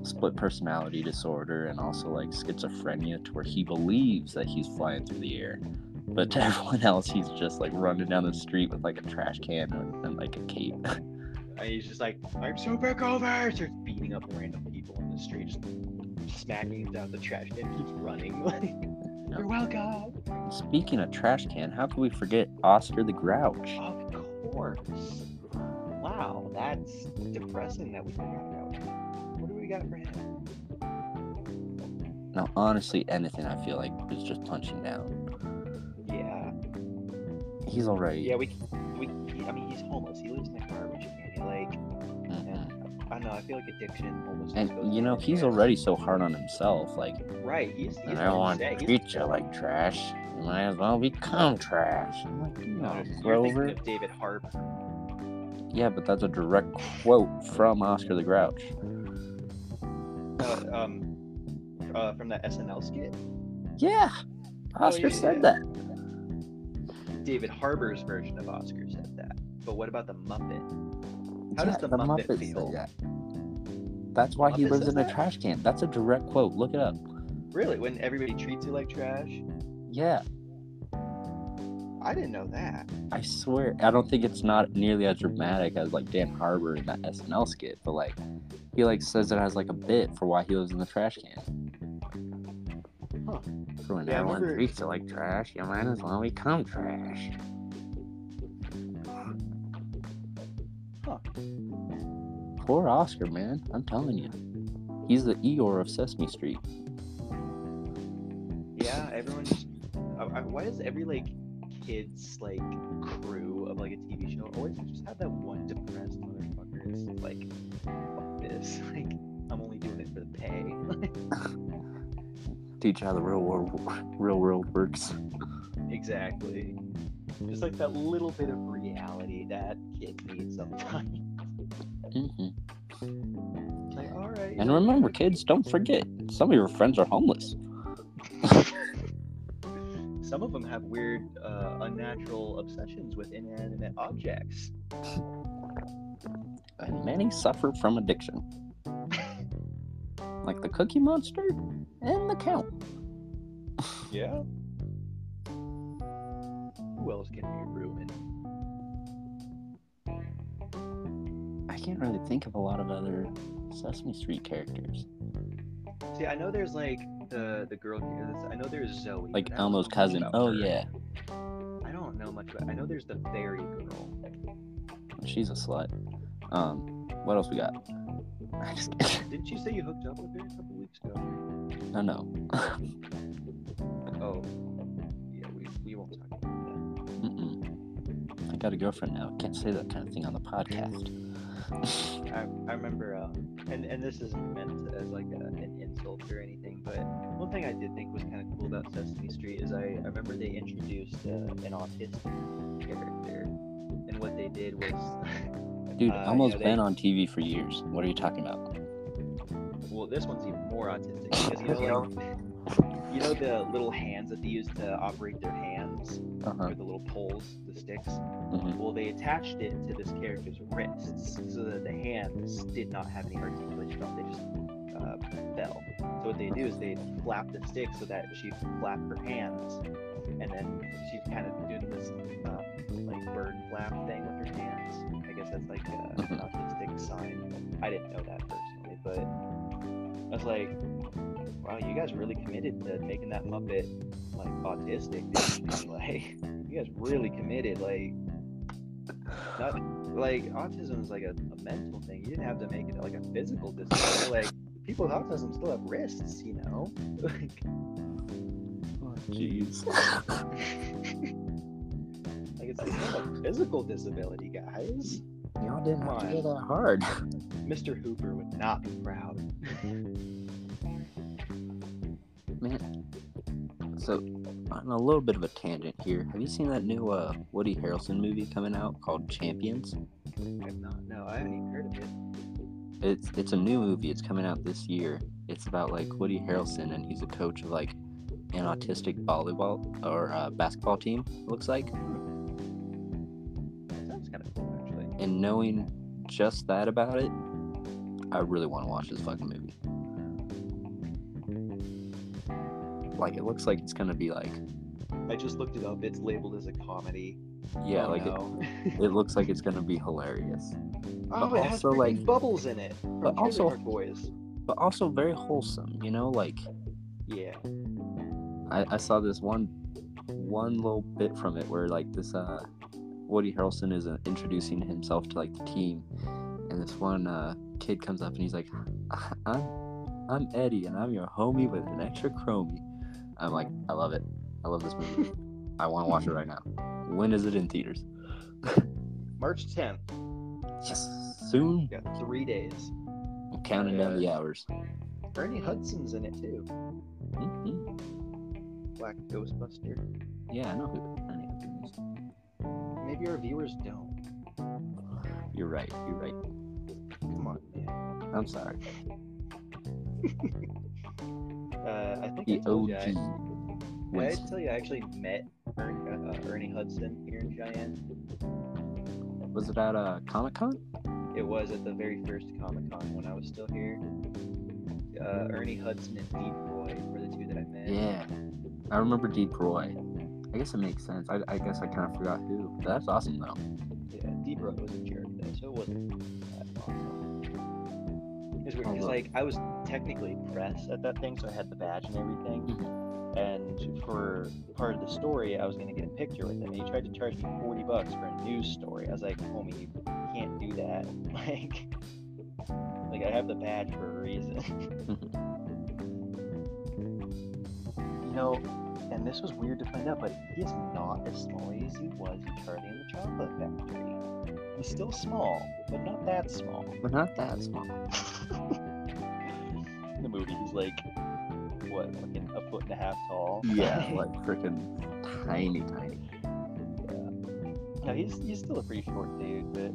split personality disorder and also like schizophrenia, to where he believes that he's flying through the air, but to everyone else, he's just like running down the street with like a trash can and, and like a cape. And he's just like, I'm super Grover! Starts beating up random people in the street, just smacking them down the trash can, keeps running. Like, You're welcome! Speaking of trash can, how could we forget Oscar the Grouch? Of course. Wow, that's depressing that we forgot about got for him? Now, honestly, anything I feel like is just punching down. Yeah. He's already. Yeah, we, we, I mean, he's homeless. He lives in a garbage can. Like, Mhm. I don't know, I feel like addiction almost. And you know, he's already so hard on himself. Like, Right, he's. he's and I don't want to he's- treat you like trash. You might as well become trash. I'm like, No, no, you're thinking Grover. of David Harbour. Yeah, but that's a direct quote from Oscar the Grouch. Um, uh, from that SNL skit. Yeah, Oh, Oscar yeah, said yeah. that. David Harbour's version of Oscar said that. But what about the Muppet? How Yeah, does the, the Muppet, Muppet feel? that. That's why he lives in a that? trash can. That's a direct quote. Look it up. Really? When everybody treats you like trash? Yeah, I didn't know that. I swear. I don't think it's not nearly as dramatic as like Dan Harbour in that SNL skit, but like he like says it as like a bit for why he lives in the trash can. Huh. For when Yeah, everyone remember- treats you like trash, you might as well become trash. Huh. Poor Oscar, man. I'm telling you. He's the Eeyore of Sesame Street. Yeah, everyone. I, I, uh, uh, why does every like kids like crew of like a TV show always just have that one depressed motherfucker? It's like, fuck this. Like, I'm only doing it for the pay. Teach how the real world, real world works. exactly. Just like that little bit of reality that kids need sometimes. hmm Like, all right. And remember, kids, don't forget, some of your friends are homeless. Some of them have weird, uh, unnatural obsessions with inanimate objects. and many suffer from addiction. like the Cookie Monster and the Count. Yeah. Who else can be ruined? I can't really think of a lot of other Sesame Street characters. See, I know there's like the the girl. I know there's Zoe. Like Elmo's cousin. Oh, her. yeah. I don't know much about. I know there's the fairy girl. She's a slut. Um, what else we got? Didn't you say you hooked up with her a couple weeks ago? No, no. Oh, yeah. We, we won't talk about that. Mm-mm. I got a girlfriend now. Can't say that kind of thing on the podcast. I, I remember, um, and and this isn't meant as like a, an insult or anything, but one thing I did think was kind of cool about Sesame Street is I, I remember they introduced uh, an autistic character, and what they did was, Dude, Uh, Elmo's yeah, they- been on TV for years. What are you talking about? well, this one's even more autistic because you know, like, you know the little hands that they use to operate their hands, Uh-huh. or the little poles, the sticks. hmm Well, they attached it to this character's wrists so that the hands did not have any articulation. They just uh, fell. So what they do is they flap the stick so that she flap her hands, and then she's kind of doing this uh, like bird flap thing with her hands. I guess that's like an Mhm. autistic sign. I didn't know that personally, but I was like, wow, you guys really committed to making that Muppet like autistic. Like, you guys really committed. Like, not like autism is like a, a mental thing. You didn't have to make it like a physical disability. like people with autism still have wrists, you know. Like, Jeez. like it's, it's not a physical disability, guys. Y'all didn't have to Come go that hard. Mr. Hooper would not be proud. Man. So, on a little bit of a tangent here, have you seen that new uh, Woody Harrelson movie coming out called Champions? I've not. No, I haven't even heard of it. It's it's a new movie. It's coming out this year. It's about like Woody Harrelson, and he's a coach of like an autistic volleyball or uh, basketball team. It looks like, That sounds kind of cool, actually. and knowing just that about it, I really want to watch this fucking movie. Like it looks like it's gonna be like I just looked it up. It's labeled as a comedy. yeah, Oh, like no. it, it looks like it's gonna be hilarious, oh, but it has also, like- bubbles in it. But also- Boys. but also very wholesome. You know, like Yeah. I, I saw this one one little bit from it where like this uh Woody Harrelson is uh, introducing himself to like the team, and this one uh, kid comes up and he's like, "I'm I'm Eddie, and I'm your homie with an extra chromie." I'm like, I love it. I love this movie. I want to watch it right now. When is it in theaters? March 10th. Yes, soon. Got three days. I'm counting down the hours. Ernie Hudson's in it too. Mhm. Black Ghostbuster. Yeah, I know who Ernie Hudson is. Maybe our viewers don't. You're right. You're right. Come on, man. I'm sorry. Uh, I think The I told you. I, OG. did I tell you I actually met Ernie, uh, Ernie Hudson here in Cheyenne. Was it at a Comic Con? It was at the very first Comic Con when I was still here. Uh, Ernie Hudson and Deep Roy were the two that I met. Yeah, I remember Deep Roy. I guess it makes sense. I, I guess I kind of forgot who. That's awesome though. Yeah, Deep Roy was a jerk though, so it wasn't that awesome. It's weird Oh, because like I was technically press at that thing, so I had the badge and everything. Mm-hmm. And for part of the story, I was gonna get a picture with him. And he tried to charge me forty bucks for a news story. I was like, homie, you can't do that. Like, like I have the badge for a reason. you know, and this was weird to find out, but he is not as small as he was in Charlie and the Chocolate Factory. He's still small, but not that small. But not that small. In the movie, he's like, what, fucking a foot and a half tall? Yeah, like freaking tiny, tiny. Yeah. No, he's he's still a pretty short dude, but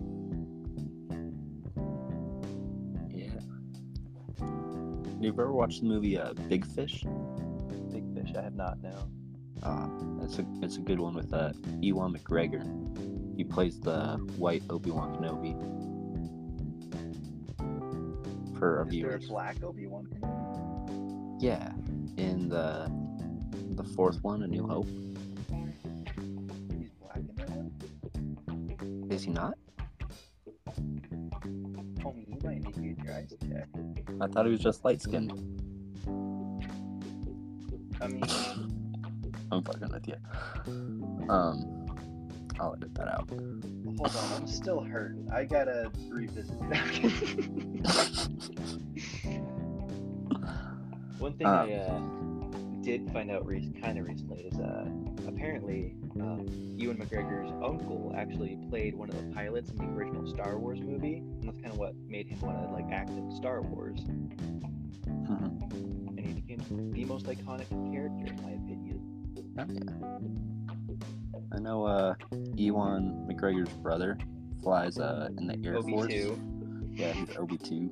Yeah. You ever watched the movie uh, Big Fish? Big Fish, I have not now. Uh, it's a it's a good one with uh, Ewan McGregor. He plays the white Obi Wan Kenobi. For our Is there a viewers, black Obi Wan? yeah, in the the fourth one, A New Hope, He's black in that one. is he not? Homie, you might need to get your eyes checked. I thought he was just light skinned. I mean, I'm fucking with you. Um, I'll edit that out. hold on, I'm still hurting. I gotta revisit. That. One thing Uh. I uh, did find out re- kind of recently is uh, apparently um, Ewan McGregor's uncle actually played one of the pilots in the original Star Wars movie, and that's kind of what made him want to like act in Star Wars. Mhm. And he became the most iconic character, in my opinion. Yeah. I know uh, Ewan McGregor's brother flies uh, in the Air Obi Force. Yeah, he's Obi two.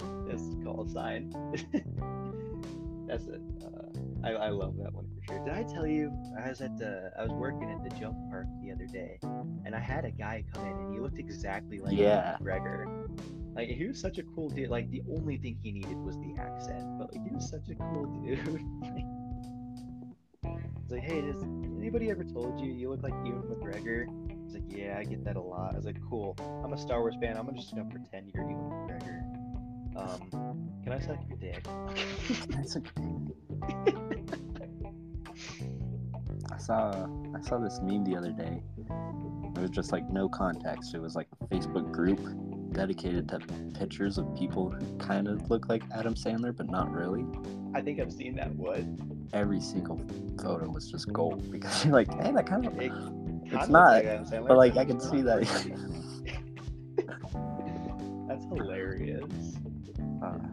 that's call sign. that's it. Uh, I, I love that one for sure. Did I tell you I was at the I was working at the jump park the other day, and I had a guy come in and he looked exactly like Yeah. McGregor. Like he was such a cool dude. Like the only thing he needed was the accent, but like he was such a cool dude. It's like, hey, does anybody ever told you you look like Ewan McGregor? He's like, yeah, I get that a lot. I was like, cool. I'm a Star Wars fan. I'm just gonna pretend you're Ewan McGregor. Um, can I suck your dick? That's okay. I saw I saw this meme the other day. It was just like no context. It was like a Facebook group dedicated to pictures of people who kind of look like Adam Sandler, but not really. I think I've seen that one. Every single photo was just gold because you're like, hey, that kind of It looks not, Sandler, but, like, I can see that. That's hilarious. uh.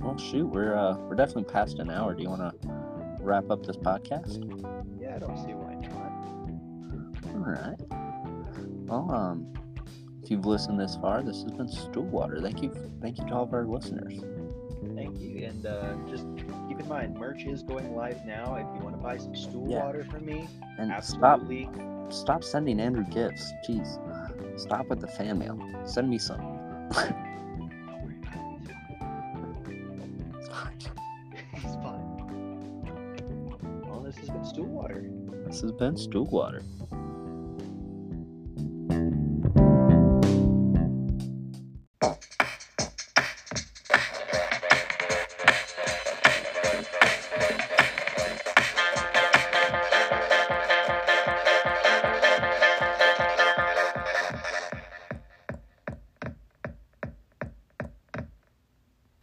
Well, shoot, we're uh, we're definitely past an hour. Do you want to wrap up this podcast? Yeah, I don't see why not. All right. Well, um, if you've listened this far, this has been Stoolwater. Thank you, thank you to all of our listeners. Thank you. And uh, just keep in mind, merch is going live now. If you want to buy some stool Yeah. from me, And stop, absolutely. stop sending Andrew gifts. Jeez, stop with the fan mail. Send me some. Don't worry about it. It's fine. It's this has been stool water. This has been Stoolwater.